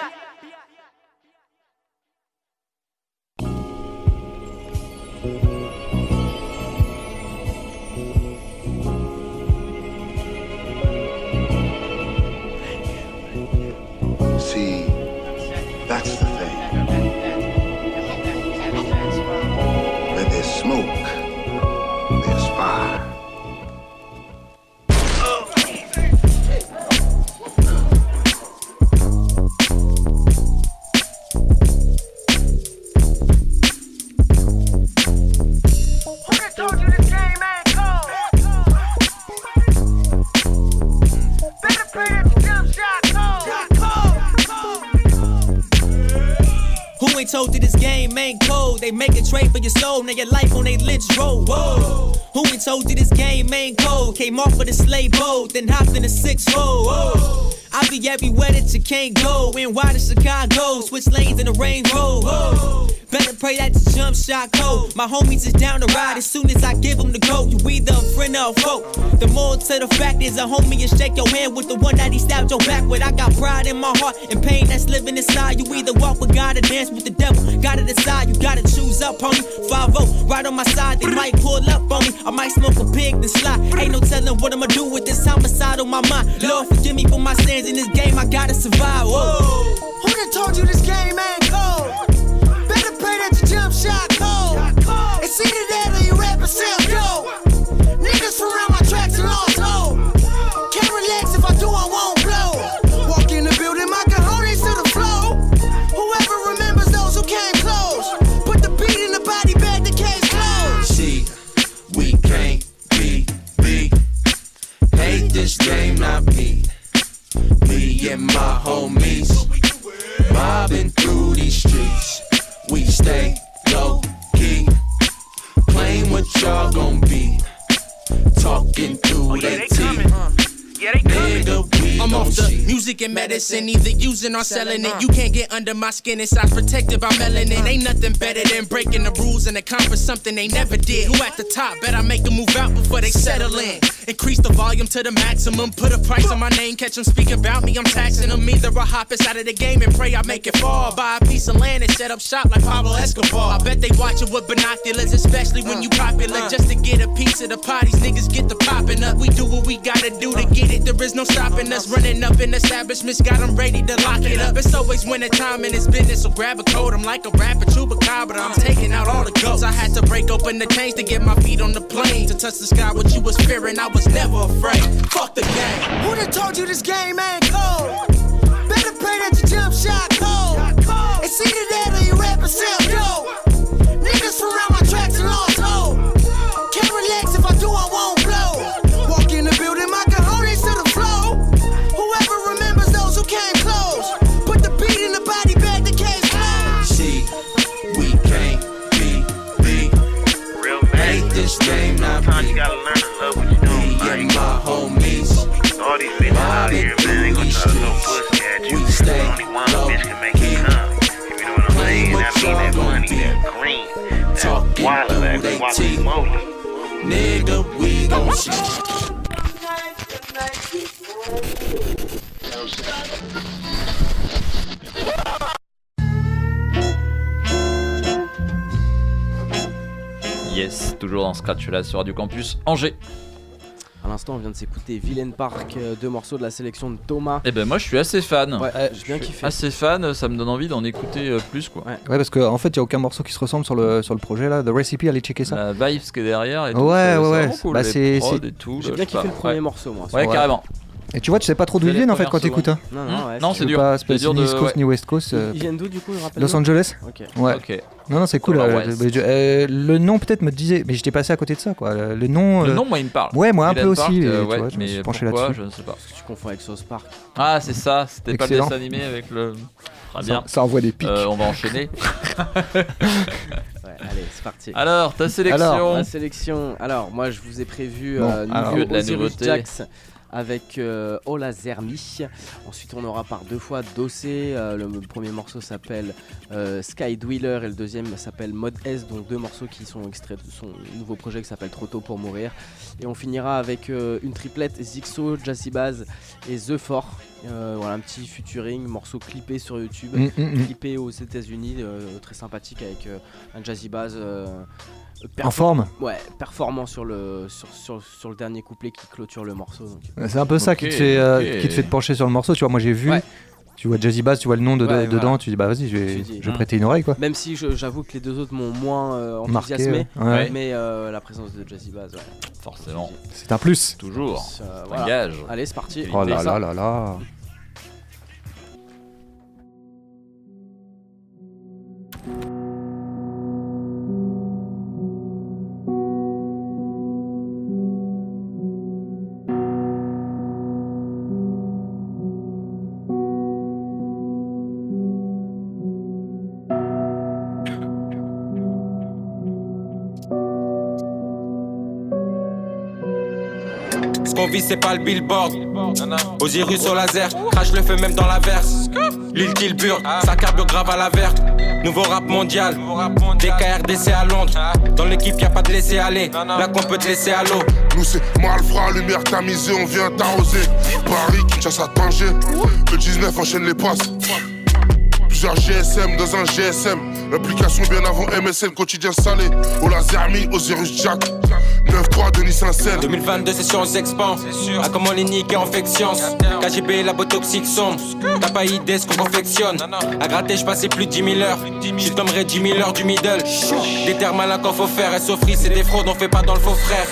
Who ain't told you this game ain't cold? Better pay him to jump shot cold! Who ain't told you this game ain't cold? They make a trade for your soul, now your life on they lynch roll. Whoa. Who ain't told you this game ain't cold? Came off of the slave boat, then hopped in a six fold. Whoa. I be everywhere that you can't go. In wide to Chicago, switch lanes in the rain road. Better pray that the jump shot cold. My homies is down to ride as soon as I give them the go. You either a friend or a foe. The more to the fact is a homie and shake your hand with the one that he stabbed your back with. I got pride in my heart and pain that's living inside. You either walk with God or dance with the devil. Gotta decide, you gotta choose up, homie. 5 right on my side, they might pull up on me. I might smoke a pig then slide. Ain't no telling what I'ma do with this homicide on my mind. Lord, forgive me for my sins in this game, I gotta survive. Whoa. Who done told you this game ain't cold? Better pray that your jump shot cold. It's either that or you sell dope. Niggas surround my and my homies mobbing through these streets. We stay low key, playing what y'all gon' be. Talking through oh, that teeth. Nigga, I'm off the music and medicine, either using or selling it. You can't get under my skin, it's eyes protected by melanin. Ain't nothing better than breaking the rules and accomplish something they never did. Who at the top? Bet I make them move out before they settle in. Increase the volume to the maximum, put a price on my name, catch them speak about me, I'm taxing them. Either I hop inside of the game and pray I make it fall. Buy a piece of land and set up shop like Pablo Escobar. I bet they watch it with binoculars, especially when you popular. Just to get a piece of the parties, niggas get the popping up. We do what we gotta do to get it. There is no stopping us. Running up in establishments, got them ready to lock it up. It's always winter time in this business, so grab a coat. I'm like a rapper, chupacabra. I'm taking out all the goats. I had to break open the chains to get my feet on the plane. To touch the sky, what you was fearing, I was never afraid. Fuck the game. Who done told you this game ain't cold? Yes, toujours dans Scratch là sur Radio Campus Angers. À l'instant, on vient de s'écouter Villain Park, euh, deux morceaux de la sélection de Thomas. Eh ben moi je suis assez fan. Ouais, Euh, j'ai bien je suis kiffé. Assez fan, ça me donne envie d'en écouter euh, plus quoi. Ouais. Ouais, parce qu'en en fait, il n'y a aucun morceau qui se ressemble sur le, sur le projet là. The Recipe, allez checker ça. La vibe qui est derrière et tout. Ouais, ouais, c'est ouais. cool, Bah, c'est- et J'ai bien kiffé le premier Ouais. morceau, moi. Ouais, Ouais. carrément. Et tu vois, tu sais pas trop d'où C'est ils viennent en fait quand t'écoutes. Hein. Non, non, ouais. non, Tu c'est dur. pas- C'est C'est dur ni de. East Coast ni West Coast. Ils- euh, Ils viennent d'où du coup Los Angeles Ok. Ouais. Non, non, c'est cool. Euh, euh, le nom peut-être me disait, mais j'étais passé à côté de ça quoi. Le, nom. Le nom, moi, il me parle. Ouais, moi un peu aussi. tu vois, je me suis penché là-dessus. je ne sais pas. Tu confonds avec Sauce Park. Ah, c'est ça. C'était pas le dessin animé avec le. Très Ça, bien. ça envoie des pics. On va enchaîner. Ouais, allez, c'est parti. Alors, ta sélection. Alors, La sélection. Alors, moi, je vous ai prévu Bon, euh, alors. nouveau De la nouveauté. Jax avec euh, Ola Zermi. Ensuite, on aura par deux fois Dossé. Euh, le premier morceau s'appelle euh, Sky Dweller et le deuxième s'appelle Mode S. Donc, deux morceaux qui sont extraits de son nouveau projet qui s'appelle Trop tôt pour mourir. Et on finira avec une triplette Zixo, Jassy Baz et The Fort. Voilà, un petit featuring, morceau clippé sur YouTube, Mm, mm, mm. clippé aux États-Unis, très sympathique avec un Jazzy Baz. En forme Ouais, performant sur le, sur, sur, sur le dernier couplet qui clôture le morceau. donc. C'est un peu ça qui, te fait, euh, qui te fait te pencher sur le morceau. Tu vois, moi j'ai vu. Ouais. Tu vois Jazzy Bass, tu vois le nom de, Ouais, dedans, voilà. tu dis bah vas-y, je vais, je vais hein. prêter une oreille quoi. Même si j'avoue que les deux autres m'ont moins euh, Marqué, enthousiasmé, ouais. Ouais. mais euh, la présence de Jazzy Baz, ouais. Forcément. C'est un plus. Toujours. Euh, Un voilà. gage. Allez, c'est parti. Oh là là là là. C'est pas le billboard. Osiris au laser, crache le feu même dans la verse. L'île Tilburg, ça carbure grave à la verte. Nouveau rap mondial, DKRDC à Londres. Dans l'équipe, y a pas de laisser aller. Là qu'on peut te laisser à l'eau. Nous c'est Malfra, lumière tamisée, on vient t'arroser. Paris, Kinshasa, Tanger. Le 19 enchaîne les passes. Plusieurs GSM dans un GSM. L'application bien avant MSN, quotidien salé. Au laser mis, Osiris Jack. 9-3, Denis Saint-Seine. 2022, c'est sûr, on s'expand. À comment les niquer en fiction. KGB, labo toxique sombre. T'as pas idée ce qu'on confectionne. À gratter, je passais plus de 10 000 heures. Je tomberai 10 000 heures du middle. Des terres malins qu'on faut faire. SO c'est des fraudes, on fait pas dans le faux frère.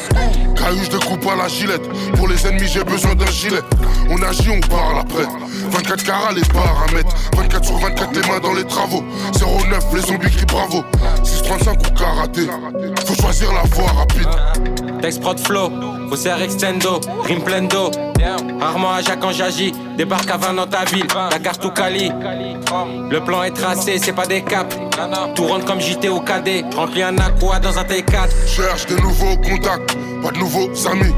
Caillou, je découpe à la gilette. Pour les ennemis, j'ai besoin d'un gilet. On agit, on parle après. 24 carats, les paramètres. 24 sur 24, les mains dans les travaux. 09, les bravo. 635 ou karaté. Faut choisir la voie rapide. Text prod flow, faussaire extendo, rime plein d'eau. Rarement à Jacques quand j'agis, débarque à 20 dans ta ville, la carte ou Cali. Le plan est tracé, c'est pas des caps. Tout rentre comme JT au KD, remplis un aqua dans un T4. Cherche des nouveaux contacts, pas de nouveaux amis.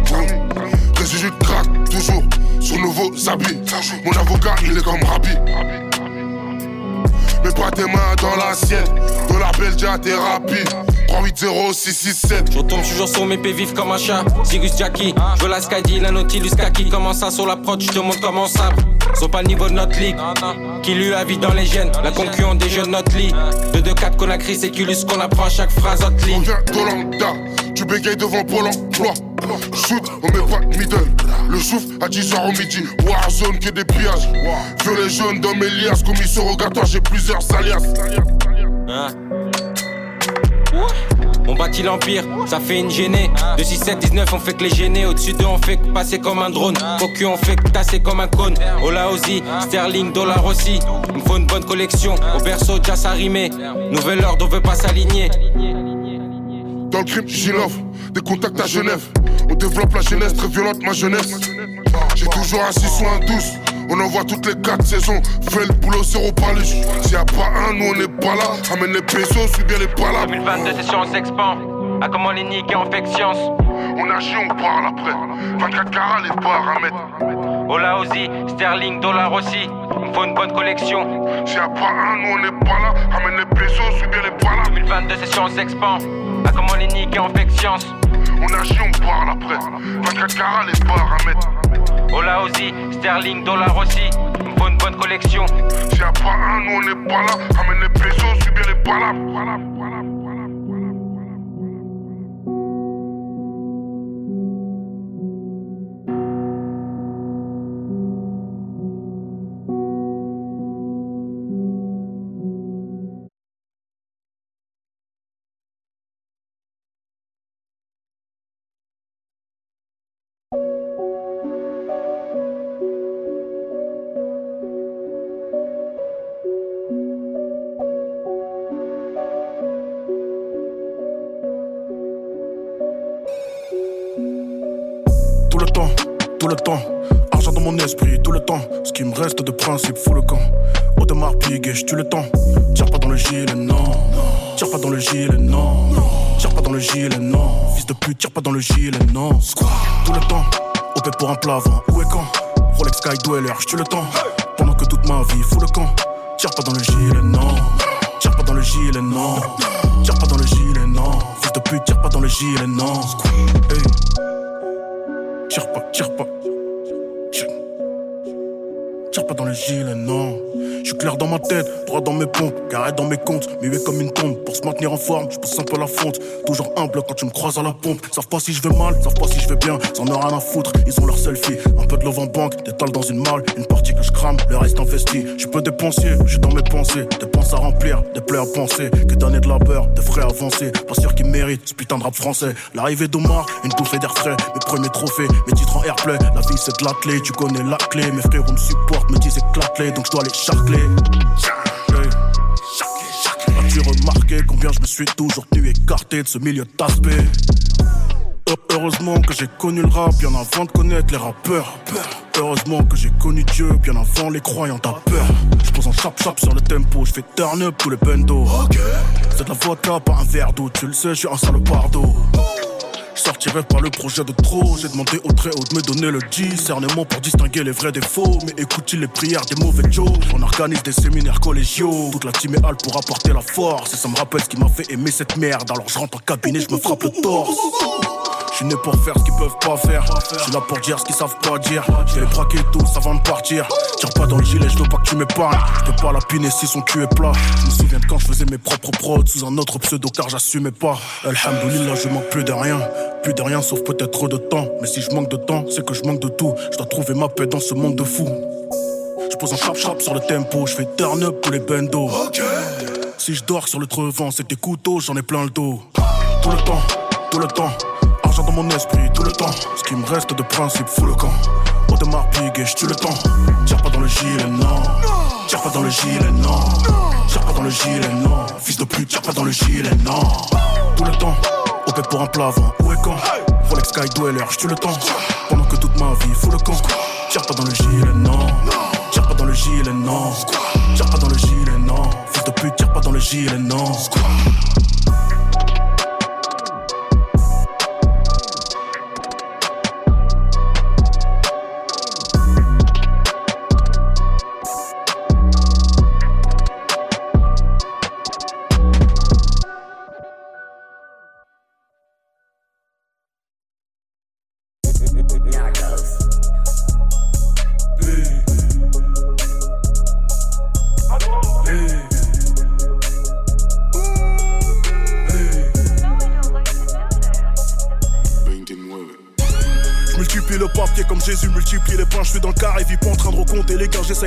Résidu de crack, toujours sur nouveaux habits. Mon avocat, il est comme Rabbi. Mets pas tes mains dans l'assiette, de la Belgia thérapie. 380667. Je retourne toujours sur mes pieds vifs comme un chat. Cyrus Jackie, je veux la Skadi, la Nautilus Kaki. Comment ça sur la prod, je te montre comment ça. Sont pas le niveau de notre ligue. Qui lui a vie dans les gènes. La concurrence des jeunes notre lit. 2-2-4 qu'on a crie, c'est culus qu'on apprend à chaque phrase hot ligne. On vient d'Olanda, tu bégayes devant Pôle emploi. Shoot, on met pas de middle. Le souffle à 10h au midi. Warzone que des pillages. Violet jaune dans mes liasses. Commis surrogatoire, j'ai plusieurs alias. Hein on bâtit l'empire, ça fait une gênée. De 6, 7, 19, on fait que les gêner. Au-dessus d'eux, on fait que passer comme un drone. Cocu, on fait que tasser comme un cône. Ola Ozzy, Sterling, Dollar aussi. Il me faut une bonne collection. Au berceau, déjà ça rimé. Nouvel ordre, on veut pas s'aligner. Dans le crime, j'y l'offre. Des contacts à Genève. On développe la jeunesse, très violente ma jeunesse. J'ai toujours assis soin douce. On envoie toutes les quatre saisons. Fais le boulot, zéro paluche. S'il y a pas un, nous on n'est pas là. Amène les pesos, suis bien les palabres. 2022, c'est sûr, on s'expand. À comment les niquer en fiction. On agit, on parle après. 24 carats, les paramètres. Ola Ozzy, Sterling, Dollar aussi. Il faut une bonne collection. S'il y a pas un, nous on n'est pas là. Ramène les pesos, suis bien les balles. 2022, session s'expand. Ah, comment les niquer en fait science. Agit, on parle après. 24 carats, les barres à mettre. Ola aussi, sterling, dollar aussi. Une bonne collection. S'il y a pas un, nous on n'est pas là. Ramène les pesos, suis bien les balles. Tue le temps. Tire pas dans le gilet, non. Tire pas dans le gilet, non. Tire pas dans le gilet, non. Fils de pute, tire pas dans le gilet, non. Tout le temps, OP pour un plavant. Où est quand? Rolex Sky Dweller, tue le temps. Pendant que toute ma vie, fou le camp. Tire pas dans le gilet, non. Tire pas dans le gilet, non. Tire pas dans le gilet, non. Fils de pute, tire pas dans le gilet, non. Hey. Tire pas, tire pas. Tire pas dans le gilet, non. Suis clair dans ma tête, droit dans mes pompes, carré dans mes comptes, muet comme une tombe. Pour se maintenir en forme, je pousse un peu la fonte. Toujours humble quand tu me croises à la pompe. Savent pas si je vais mal, savent pas si je vais bien. Ils en rien à foutre, ils ont leur selfie. Un peu de love en banque, des tales dans une malle. Une partie que je crame, le reste investi. Je peux dépenser, je suis dans mes pensées. Des penses à remplir, des plaies à penser. Que d'années de labeur, des frais avancés. Pas sûr qu'ils méritent ce putain de rap français. L'arrivée d'Omar, une bouffée d'air frais. Mes premiers trophées, mes titres en airplay. La vie c'est de la clé, tu connais la clé. Mes frères me supportent, me disent éclate-les, donc je dois les charcler. As-tu remarqué combien je me suis toujours tenu écarté de ce milieu d'aspect? Heureusement que j'ai connu le rap bien avant de connaître les rappeurs. Heureusement que j'ai connu Dieu bien avant les croyants à peur. Je pose un chap-chap sur le tempo, je fais turn up tous les bendos. C'est de la vodka, pas un verre d'eau, tu le sais, je suis un salopard d'eau. Je sortirai par le projet de trop. J'ai demandé au très haut de me donner le discernement pour distinguer les vrais des faux. Mais écoute-il les prières des mauvais Joe On organise des séminaires collégiaux. Toute la team est hal pour apporter la force. Et ça me rappelle ce qui m'a fait aimer cette merde. Alors je rentre en cabinet, je me frappe le torse. Je suis né pour faire ce qu'ils peuvent pas faire. Je suis là pour dire ce qu'ils savent pas dire. Je vais les braquer tous avant de partir. Tire pas dans le gilet, je veux pas que tu m'épargnes. Je peux pas la piner si son cul est plat. Je me souviens de quand je faisais mes propres prods sous un autre pseudo car j'assumais pas. Alhamdoulilah, je manque plus de rien. Plus de rien sauf peut-être trop de temps. Mais si je manque de temps, c'est que je manque de tout. Je dois trouver ma paix dans ce monde de fous. Je pose un sharp-sharp sur le tempo. Je fais turn up pour les bendos. Si je dors sur le trevant, c'est des couteaux, j'en ai plein le dos. Tout le temps, tout le temps. Argent dans mon esprit, tout le temps. Ce qui me reste de principe, fou le camp. Audemars Piguet, je tue le temps. Tire pas dans le gilet, non. Tire pas dans le gilet, non. Tire pas dans le gilet, non. Fils de pute, tire pas dans le gilet, non. Tout le temps, OP pour un plavant. Où est quand? Rolex Sky Dweller, je tue le temps. Pendant que toute ma vie, fou le camp. Tire pas dans le gilet, non. Tire pas dans le gilet, non. Tire pas dans le gilet, non. Fils de pute, tire pas dans le gilet, non.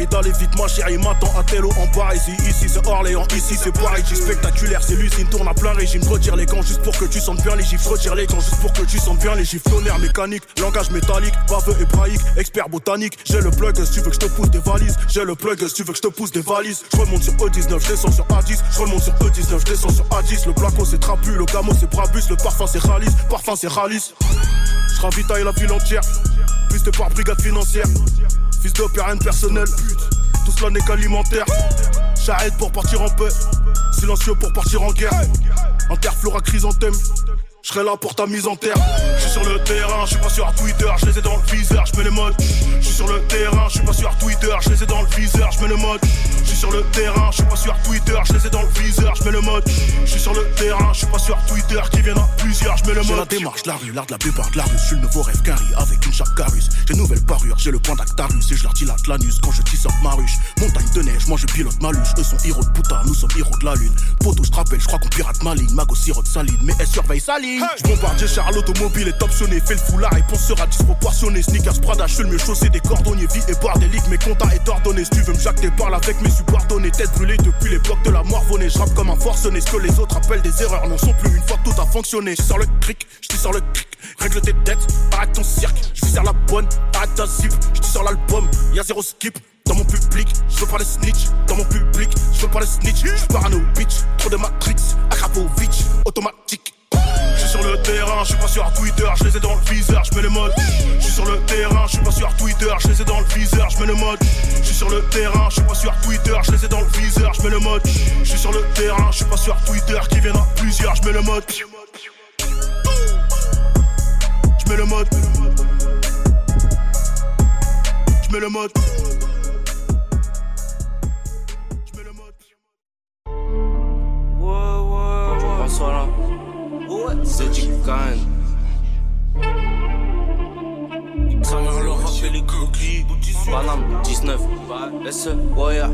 D'aller vite, ma chérie m'attend à Tello en Parisie. Ici c'est Orléans, ici c'est Paris. spectaculaire, c'est l'usine, tourne à plein régime. Retire les gants juste pour que tu sentes bien les gifs. Retire les gants juste pour que tu sentes bien les gifs. Tonnerre mécanique, langage métallique, baveux hébraïque, expert botanique. J'ai le plug si tu veux que je te pousse des valises. J'ai le plug si tu veux que je te pousse des valises. Je remonte sur E19, je descends sur A10. Je remonte sur E19, je descends sur A10. Le placo c'est trapu, le camo c'est Brabus. Le parfum c'est Ralis, parfum c'est Ralis. Je ravitaille la ville entière, plus par brigade financière. Fils de père, rien de personnel, tout cela n'est qu'alimentaire. J'arrête pour partir en paix, silencieux pour partir en guerre. Interflora chrysanthème, je serai là pour ta mise en terre. Je suis sur le terrain, je suis pas sur Twitter, je les ai dans le viseur, je mets les modes. Je suis sur le terrain, je suis pas sur Twitter, je les ai dans le viseur, je mets le mode. Je suis sur le terrain, je suis pas sur Twitter, je les ai dans le viseur, je mets le mode. Je suis sur le terrain, je suis pas sur Twitter, qui viendra plusieurs, je mets le J'ai mode. la démarche, la rue, l'art de la plupart de la rue. Je suis le nouveau rêve carré avec une chape carus. J'ai une nouvelle parure, j'ai le point d'Actarus et je leur dilate l'anus quand je tisse ma ruche. Montagne de neige, moi je pilote ma luche. Eux sont héros de putain, nous sommes héros de la lune. Poto, je rappelle, je crois qu'on pirate ma ligne. Mago sirote saline, mais elle surveille Je bombarde, j'ai cher, l'automobile est optionné. Fais le fou, la réponse sera disproportionnée. Sneakers, Prada, je suis le mieux chaussé des cordonniers. Vie et bordélique, mes comptes est ordonné. Si tu veux me jacter, parle avec mes subordonnés. Tête brûlée depuis l'époque de la morvonnée. Je rappe comme un forcené. Ce que les autres appellent des erreurs n'en sont plus une fois que tout a fonctionné. Je sors le cric, je sors le cric. Règle tes dettes, arrête ton cirque. Je sers la bonne, arrête ta zip. Je sors l'album, y'a zéro skip. Dans mon public, je veux pas les snitch. Dans mon public, je veux pas les snitch. Je suis parano, bitch. Trop de matrix, Akrapovic, automatique. Je suis sur le terrain, je suis pas sur Twitter, je les ai dans le viseur, je mets le mode. Je suis sur le terrain, je suis pas sur Twitter, je les ai dans le viseur, je mets le mode. Je suis sur le terrain, je suis pas sur Twitter, je les ai dans le viseur, je mets le mode. Je suis sur le terrain, je suis pas sur Twitter, qui viendra plusieurs, je mets le mode. Je mets le mode. Je mets le mode. Bonsoir là. C'est du Khan. Xavier le rap et les cookies. Paname 19. SE, Waya.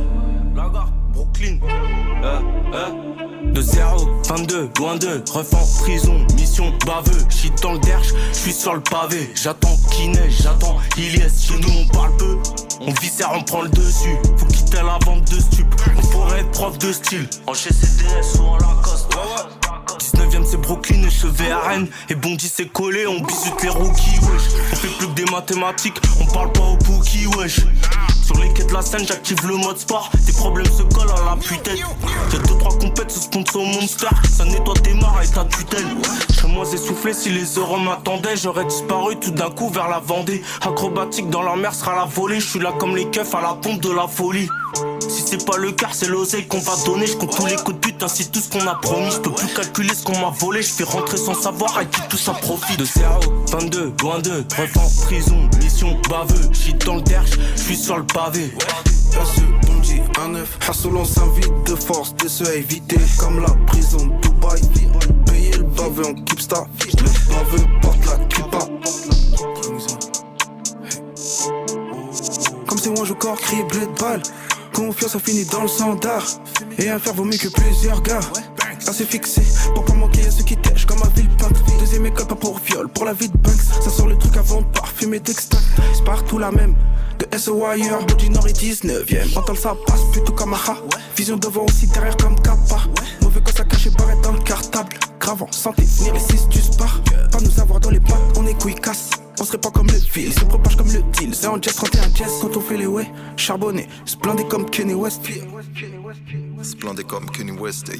Brooklyn. Euh, euh. De 0, 22, loin de, ref en prison, mission baveux, shit dans le derche, j'suis sur le pavé, j'attends qui neige, j'attends Ilias, chez nous on parle peu, on viscère, on prend le dessus, faut quitter la vente de stup, on pourrait être prof de style, en GCDS ou en Lacoste, 19ème c'est Brooklyn et chevet à Rennes Et Bondy c'est collé, on bisute les rookies wesh. On fait plus que des mathématiques, on parle pas au bookie wesh sur les quais de la scène, j'active le mode sport. Tes problèmes se collent à la putette. J'ai deux trois compètes sous sponsor Monster. Ça nettoie tes mares et ta tutelle. Chez moi, essoufflé, si les euros m'attendaient, j'aurais disparu tout d'un coup vers la Vendée. Acrobatique dans leur mer sera la volée. Je suis là comme les keufs à la pompe de la folie. Si c'est pas le cas, c'est l'oseille qu'on va donner. Je tous les coups de but, ainsi tout ce qu'on a promis. Je peux plus calculer ce qu'on m'a volé. Je rentrer sans savoir à qui tout ça profite. De 0, 22, loin de, ref en prison, baveux. Shit dans le derche, je suis sur le pavé. Perçu, Bondy, un neuf. Hustle, on s'invite de force, de se éviter. Comme la prison de Dubaï. Payer le baveux en keepstar. Le baveux porte la kippa. Comme c'est moi, je corps, crier blé de balle. Confiance, ça finit dans le standard. Et un fer vaut mieux que plusieurs gars. Assez fixé pour pas manquer à ceux qui tèchent comme un ville peintre. Deuxième école, pas pour viol, pour la vie de Banks. Ça sort le truc avant de parfumer d'extract. C'est partout la même. De SOIR, du Nord et 19ème. Entendre ça passe plutôt comme un ha. Vision devant aussi derrière comme Kappa. Mauvais quand ça caché paraît dans le cartable. Gravant, santé, venir les 6 du spar. Pas nous avoir dans les pattes, on est couilles casse. On serait pas comme le fil, se propage comme le deal. C'est en jazz 31 jazz quand on fait les way. Charbonné, splendé comme Kenny West. Splendé comme Kenny West.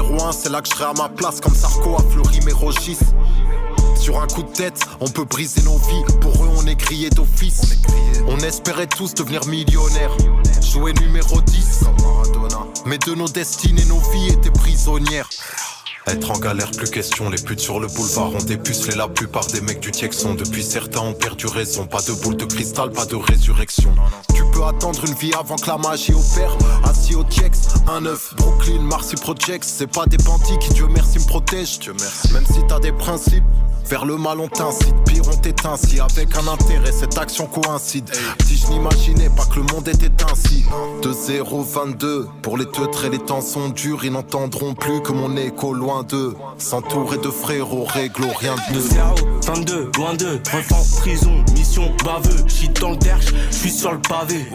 Numéro 1, c'est là que je serai à ma place, comme Sarko à Fleury Mérogis. Sur un coup de tête, on peut briser nos vies. Pour eux, on est crié d'office. On espérait tous devenir millionnaires. Jouer numéro 10 comme Maradona. Mais de nos destinées, nos vies étaient prisonnières. Être en galère, plus question. Les putes sur le boulevard ont dépucelé la plupart des mecs du Tiexon. Depuis certains ont perdu raison. Pas de boule de cristal, pas de résurrection. Tu peux attendre une vie avant que la magie opère. Assis au Tiex, un œuf. Brooklyn, Marcy Projects. C'est pas des bandits qui, Dieu merci, me protègent. Même si t'as des principes. Vers le mal on t'incite, pire on t'éteint si avec un intérêt cette action coïncide. Si je n'imaginais pas que le monde était ainsi. De 0-22, pour les teutres et les temps sont durs, ils n'entendront plus que mon écho loin d'eux. S'entourer de frérots, réglo, rien de De 0, 22, loin en prison, mission baveux, shit dans le derche, je suis sur le pavé.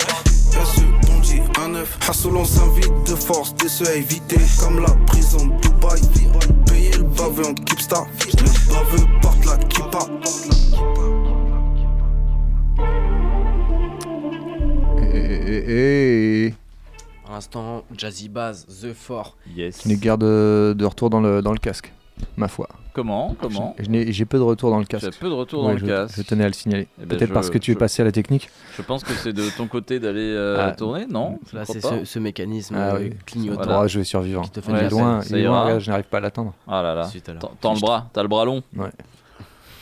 Bondy, un neuf. On s'invite de force, de se éviter. Comme la prison de Dubaï. Payer le baveux en keepstar. Le baveux porte la kippa. Et, et, Pour l'instant, Jazzy Bass, The Fort. Qui nous garde de, de retour dans le, dans le casque. ma foi. Comment Comment Je n'ai- J'ai peu de retour dans le Tu casque. as peu de retour dans Ouais, le casque. Je tenais à le signaler. Eh ben, Peut-être je- parce que tu es je- passé à la technique. Je pense que c'est de ton côté d'aller euh, Ah. tourner, non Je Là, crois c'est pas. ce, ce mécanisme Ah euh, oui. clignotant. Voilà. Oh, je vais survivre. Qui te fait Ouais, il est de la loin, ça il est ira. loin, regarde, je n'arrive pas à l'attendre. Ah là là. À Tends- Tends le bras, t'as le bras long. Ouais.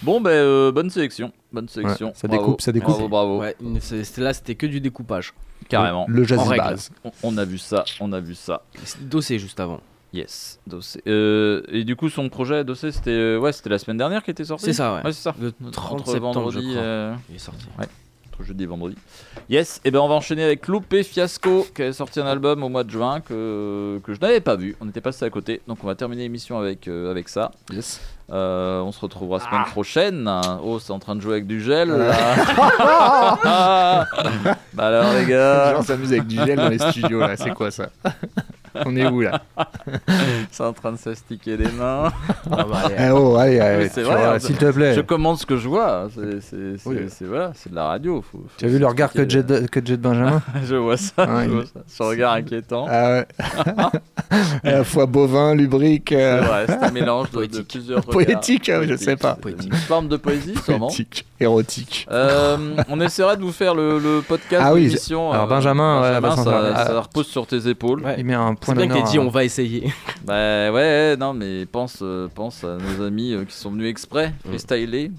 Bon, ben, euh, bonne sélection. Bonne sélection. ça Bravo. découpe, ça découpe. Bravo, bravo. Ouais, une- c'est- là, c'était que du découpage. Carrément. Le jazz règle. base. On, on a vu ça, on a vu ça. Dossé juste avant. Yes, Dossé. Euh, et du coup, son projet Dossé, c'était euh, ouais, c'était la semaine dernière qui était sorti? C'est ça, ouais. c'est ça. Le Entre 30 septembre, vendredi, je crois. euh, Il est sorti. Ouais, entre jeudi et vendredi. Yes, et ben on va enchaîner avec Loupé Fiasco qui a sorti un album au mois de juin que, que je n'avais pas vu. On était passé à côté, donc on va terminer l'émission avec, euh, avec ça. Yes. Euh, on se retrouvera semaine prochaine. Oh, c'est en train de jouer avec du gel. Ah. là. bah alors les gars, On s'amuse avec du gel dans les studios là, c'est quoi ça? On est où là c'est en train de s'astiquer les mains. Ah bah, allez, Eh oh, allez, allez, c'est tu vrai, vois, hein, s'il te plaît. Je commande ce que je vois. C'est c'est- c'est- Oui. c'est- voilà, c'est de la radio. Faut, faut Tu as vu le regard que s'expliquer. Jet, que Jet Benjamin Je vois ça. Je vois ça. Ce regard inquiétant. Ah ouais. à la fois bovin, lubrique. C'est euh, vrai, c'est un mélange de, de plusieurs regards. Poétique, ah oui, je sais pas. Poétique. Une forme de poésie, sûrement. Poétique, érotique. Euh, on essaiera de vous faire le, le podcast Ah oui, de l'émission. alors Benjamin, ça, ah. repose sur tes épaules. Il met un C'est bien que t'aies dit à- on va essayer. Bah ouais, non, mais pense, euh, pense à nos amis euh, qui sont venus exprès, Mm. freestyler.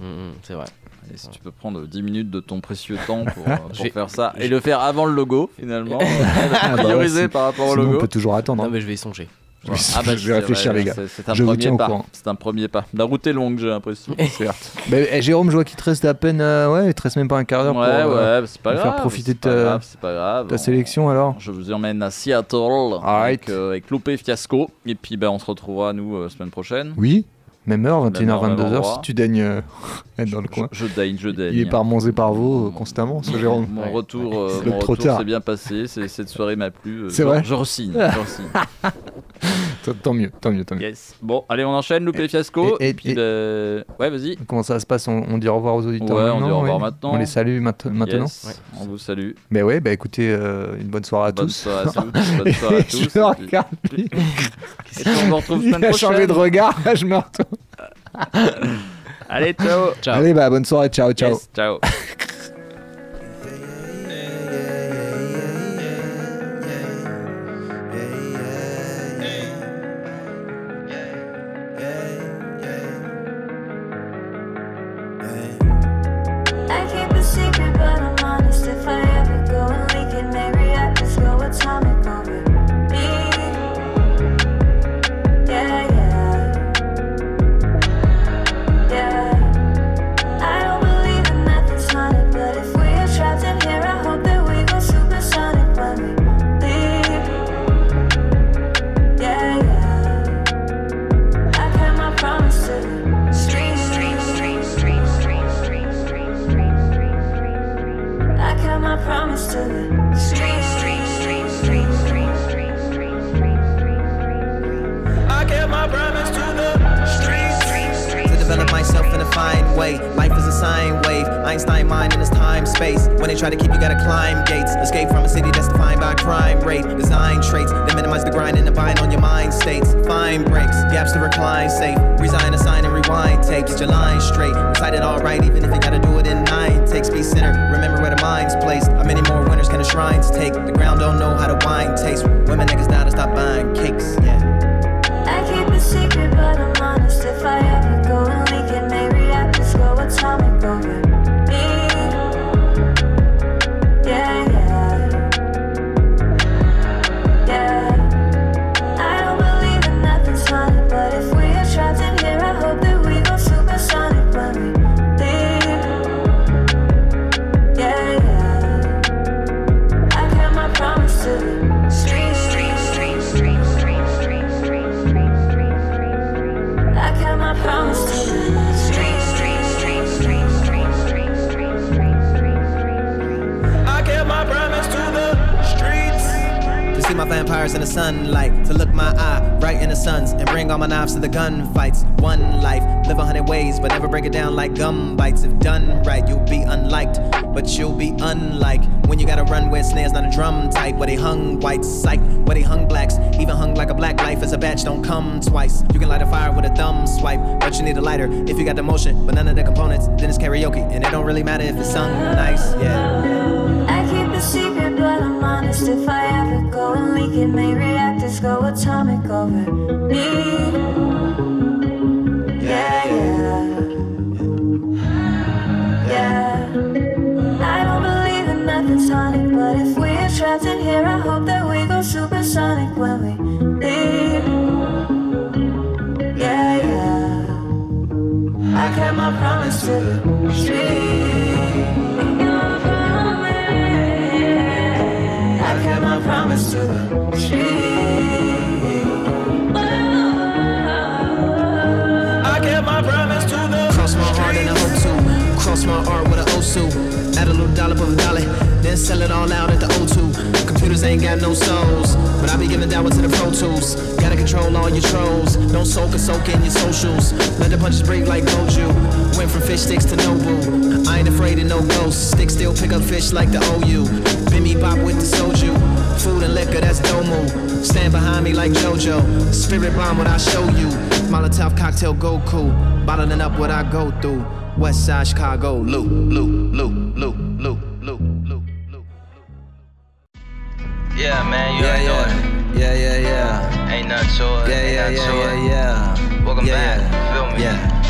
c'est vrai. Et si tu peux prendre 10 minutes de ton précieux temps pour, euh, pour faire ça et le faire avant le logo, finalement, Ah bah ouais, prioriser par rapport au Sinon, logo. on peut toujours attendre. Non hein. mais je vais y songer. Je vais- Ah bah, je vais c'est réfléchir, vrai, les gars. c'est- un Je vous premier tiens au pas. courant. C'est un premier pas. La route est longue, j'ai l'impression. Certes. Mais, eh, Jérôme, je vois qu'il te reste à peine. euh, ouais, il te reste même pas un quart d'heure Ouais, pour euh, ouais, c'est pas grave. faire profiter de ta, grave, c'est pas grave. ta On- sélection alors. Je vous emmène à Seattle avec, euh, avec Loupé Fiasco. Et puis ben, on se retrouvera, nous, euh, semaine prochaine. Oui, même heure, 21h, Même heure, même 22h, endroit. si tu daignes euh, être dans le coin. Je daigne, je daigne. Il est par Monts et par Vaux euh, constamment, ce Jérôme. Mon retour, euh, mon retour s'est bien passé. Cette soirée m'a plu. euh, C'est je- vrai Je re-signe. Tant- mieux, tant mieux, tant mieux. yes. Bon, allez, on enchaîne. Loupé Fiasco. et- Et, puis, et- ben, ouais, vas-y. Comment ça se passe? On, on dit au revoir aux auditeurs Ouais, on dit au revoir oui maintenant. On les salue mat- maintenant Yes, On vous salue. Mais ouais, bah écoutez, euh, une bonne soirée à Bonne tous. soirée à tous, bonne soirée à tous, Je le puis- regarde. puis on se retrouve Il semaine a changé prochaine. de regard, je me retourne. Allez, ciao. Ciao. Allez, bah bonne soirée, ciao, ciao. Yes, ciao. whites, psych, where they hung blacks. Even hung like a black life as a batch don't come twice. You can light a fire with a thumb swipe, but you need a lighter if you got the motion, but none of the components. Then it's karaoke, and it don't really matter if it's sung nice. Yeah. I keep a secret, but I'm honest. If I ever go and leak it, may reactors go atomic over me. Yeah, yeah. Yeah. I don't believe in nothing tonic, but if we're trapped in here, I hope that supersonic when we leave. Yeah, yeah. I kept my promise to the street. I kept my promise to the street. I kept my promise to the Cross my heart and I hope to Cross my art with an Osu Add a little dollop of Dolly Sell it all out at the O2 Computers ain't got no souls But I be giving that one to the Pro Tools. Gotta control all your trolls. Don't soak or soak in your socials. Let the punches break like Goju. Went from fish sticks to Nobu. I ain't afraid of no ghosts. Stick still pick up fish like the OU Bimmy bop with the soju. Food and liquor, that's Domu. Stand behind me like JoJo. Spirit bomb what I show you. Molotov cocktail Goku. Bottling up what I go through. West side Chicago. Lou, Lou, Lou, Lou, yeah. To it. Yeah, yeah, yeah, yeah, yeah. Welcome Yeah, back. Feel me? Yeah.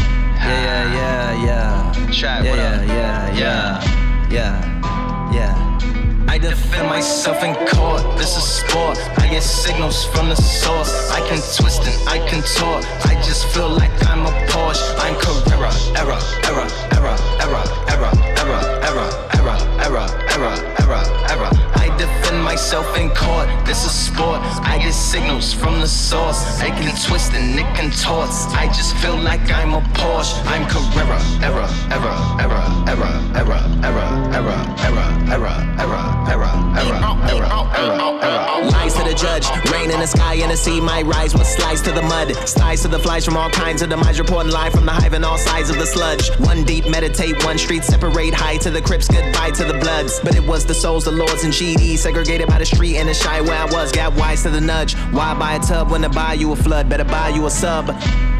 Yeah, yeah, ah. yeah, yeah. Trap, yeah, what yeah, up? yeah, yeah, yeah, yeah. I defend myself in court, this is sport. I get signals from the source. I can twist and I can tort. I just feel like I'm a Porsche. I'm Carrera, error, error, error, error, error, Hey can it contorts. I just feel like I'm a Porsche. I'm Carrera, error, error, error, error, error, error, error, error, error, error, error, error, error, error. Lies to the judge, rain in the sky and the sea might rise with slides to the mud. Slides to the flies from all kinds of demise, reporting live from the hive and all sides of the sludge. One deep, meditate, one street, separate high to the crips, goodbye to the bloods. But it was the souls, the lords, and GD, segregated by the street and the shy where I was. Got wise to the nudge. Why buy a tub when to buy you a flood? Better buy you a sub.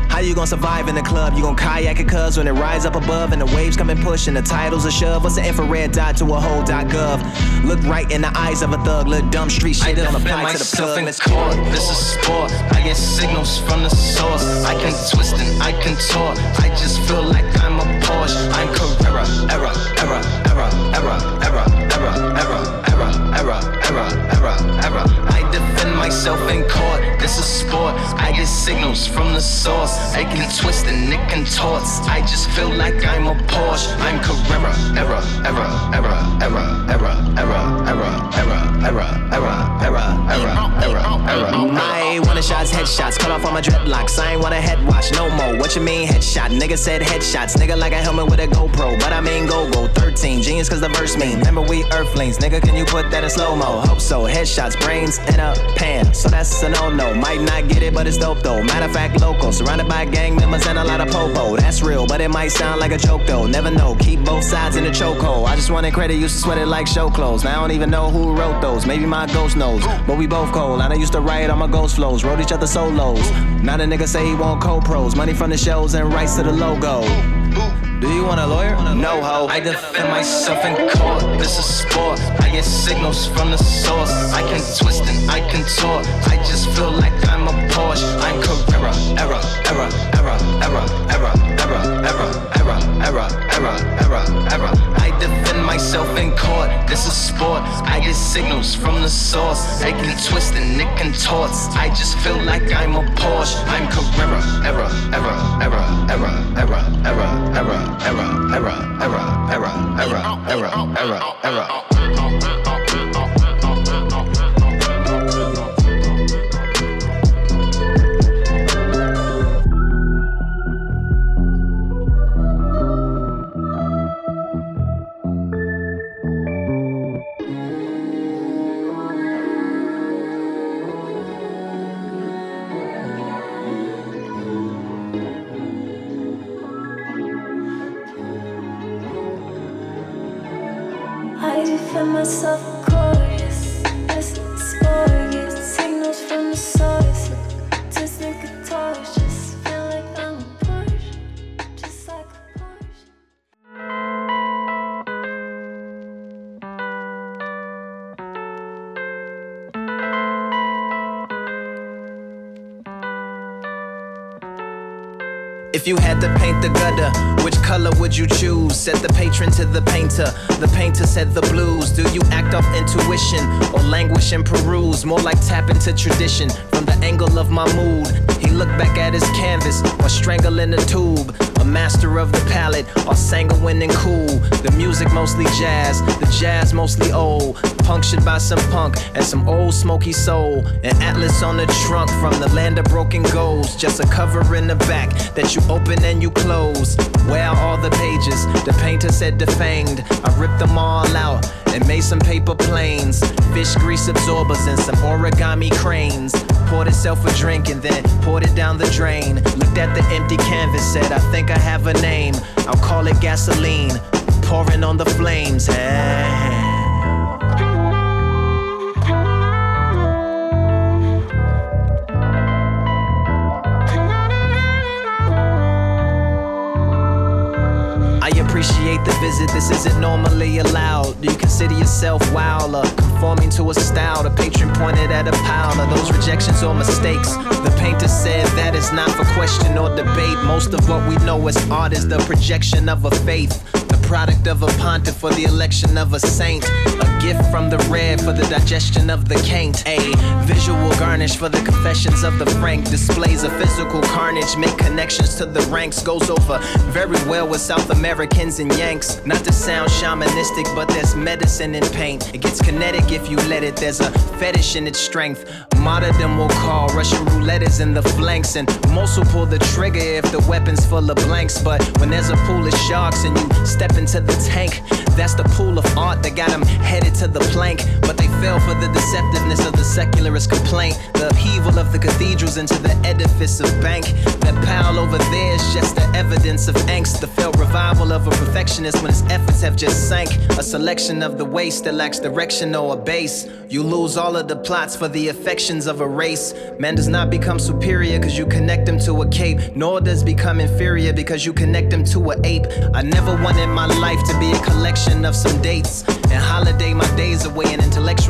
How you gonna survive in the club? You gon' kayak it cuz when it rise up above and the waves come and push and the titles a shove. What's the infrared dot to a whole dot gov? Look right in the eyes of a thug, look dumb street shit don't apply to the plug. In court, this is sport. I get signals from the source. I can twist and I can tort. I just feel like I'm a Porsche. I'm Carrera, error, error, error, error, error, error, error, error, error, error, error, error. I defend myself in court. This is sport. I get signals from the source. I can twist and it contorts. I just feel like I'm a Porsche. I'm Carrera, error, error, error, error, error, error, error, error, error, error, error, error, error, error. I wanna shots, headshots, cut off all my dreadlocks. I ain't wanna head wash no more. What you mean headshot? Nigga said headshots. Nigga like a helmet with a GoPro, but I mean go go 13. Genius cause the verse mean. Remember we earthlings. Nigga, can you put that in slow mo? Hope so. Headshots, brains in a pan. So that's a no no. Might not get it, but it's dope though. Matter of fact, local. Surrounded by gang members and a lot of popo. That's real, but it might sound like a joke though. Never know. Keep both sides in the chokehold. I just wanted credit, used to sweat it like show clothes. Now I don't even know who wrote those. Maybe my ghost knows. But we both cold. I used to write on my ghost flows. Wrote each other solos. Now the nigga say he want co-pros. Money from the shows and rights to the logo. Do you want a lawyer? No ho. I defend myself in court. This is sport. I get signals from the source. I can twist and I can tort. I just feel like I'm a Porsche. I'm Carrera, error, error, error, error, error, error, error, error, error, error, error, error. I defend myself in court. This is sport. I get signals from the source. I can twist and it contorts. I just feel like I'm a Porsche. I'm Carrera, error, error, error, error, error, error, error, error, error, error, error, error, error, error, error. Myself If you had to paint the gutter, which color would you choose? Said the patron to the painter. The painter said the blues. Do you act off intuition or languish and peruse? More like tap into tradition from the angle of my mood. He looked back at his canvas or strangling the tube. A master of the palette, or sanguine and cool. The music mostly jazz, the jazz mostly old. Punctured by some punk and some old smoky soul. An atlas on the trunk from the land of broken goals. Just a cover in the back that you open and you close. Where are all the pages? The painter said defanged. I ripped them all out and made some paper planes. Fish grease absorbers and some origami cranes. Poured itself a drink and then poured it down the drain. Looked at the empty canvas, said, I think I have a name. I'll call it gasoline. Pouring on the flames. Hey. Appreciate the visit, this isn't normally allowed. Do you consider yourself wild or conforming to a style? The patron pointed at a pile of those rejections or mistakes. The painter said that is not for question or debate. Most of what we know as art is the projection of a faith. Product of a pontiff for the election of a saint. A gift from the red for the digestion of the caint. A visual garnish for the confessions of the frank. Displays of physical carnage, make connections to the ranks. Goes over very well with South Americans and Yanks. Not to sound shamanistic, but there's medicine in paint. It gets kinetic if you let it. There's a fetish in its strength. Martyrdom will call. Russian roulette is in the flanks. And most will pull the trigger if the weapon's full of blanks. But when there's a pool of sharks and you step into the tank, that's the pool of art that got them headed to the plank. But they fell for the deceptiveness of the secularist complaint. The upheaval of the cathedrals into the edifice of bank. That pile over there is just the evidence of angst. The failed revival of a perfectionist when his efforts have just sank. A selection of the waste that lacks direction or a base. You lose all of the plots for the affections of a race. Man does not become superior because you connect him to a cape, nor does become inferior because you connect him to a ape. I never wanted my life to be a collection of some dates and holiday my days away and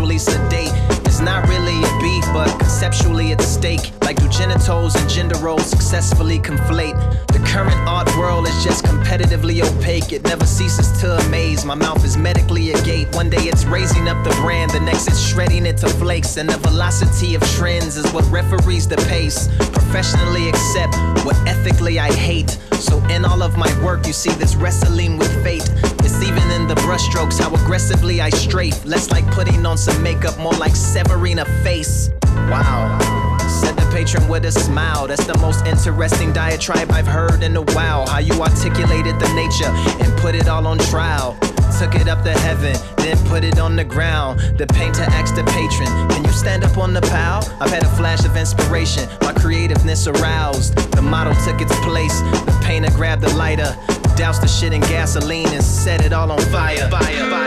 intellectually sedate. It's not really a beef, but conceptually it's stake. Like do genitals and gender roles successfully conflate? The current art world is just competitively opaque. It never ceases to amaze. My mouth is medically agate. One day it's raising up the brand, the next it's shredding it to flakes. And the velocity of trends is what referees the pace. Professionally accept what ethically I hate. So in all of my work, you see this wrestling with fate. It's even the brushstrokes how aggressively I strafe. Less like putting on some makeup, more like severing a face. Wow. Said the patron with a smile. That's the most interesting diatribe I've heard in a while. How you articulated the nature and put it all on trial. Took it up to heaven, then put it on the ground. The painter asked the patron, Can you stand up on the pile? I've had a flash of inspiration, my creativeness aroused. The model took its place, the painter grabbed the lighter, doused the shit in gasoline, and set it all on fire. fire, fire.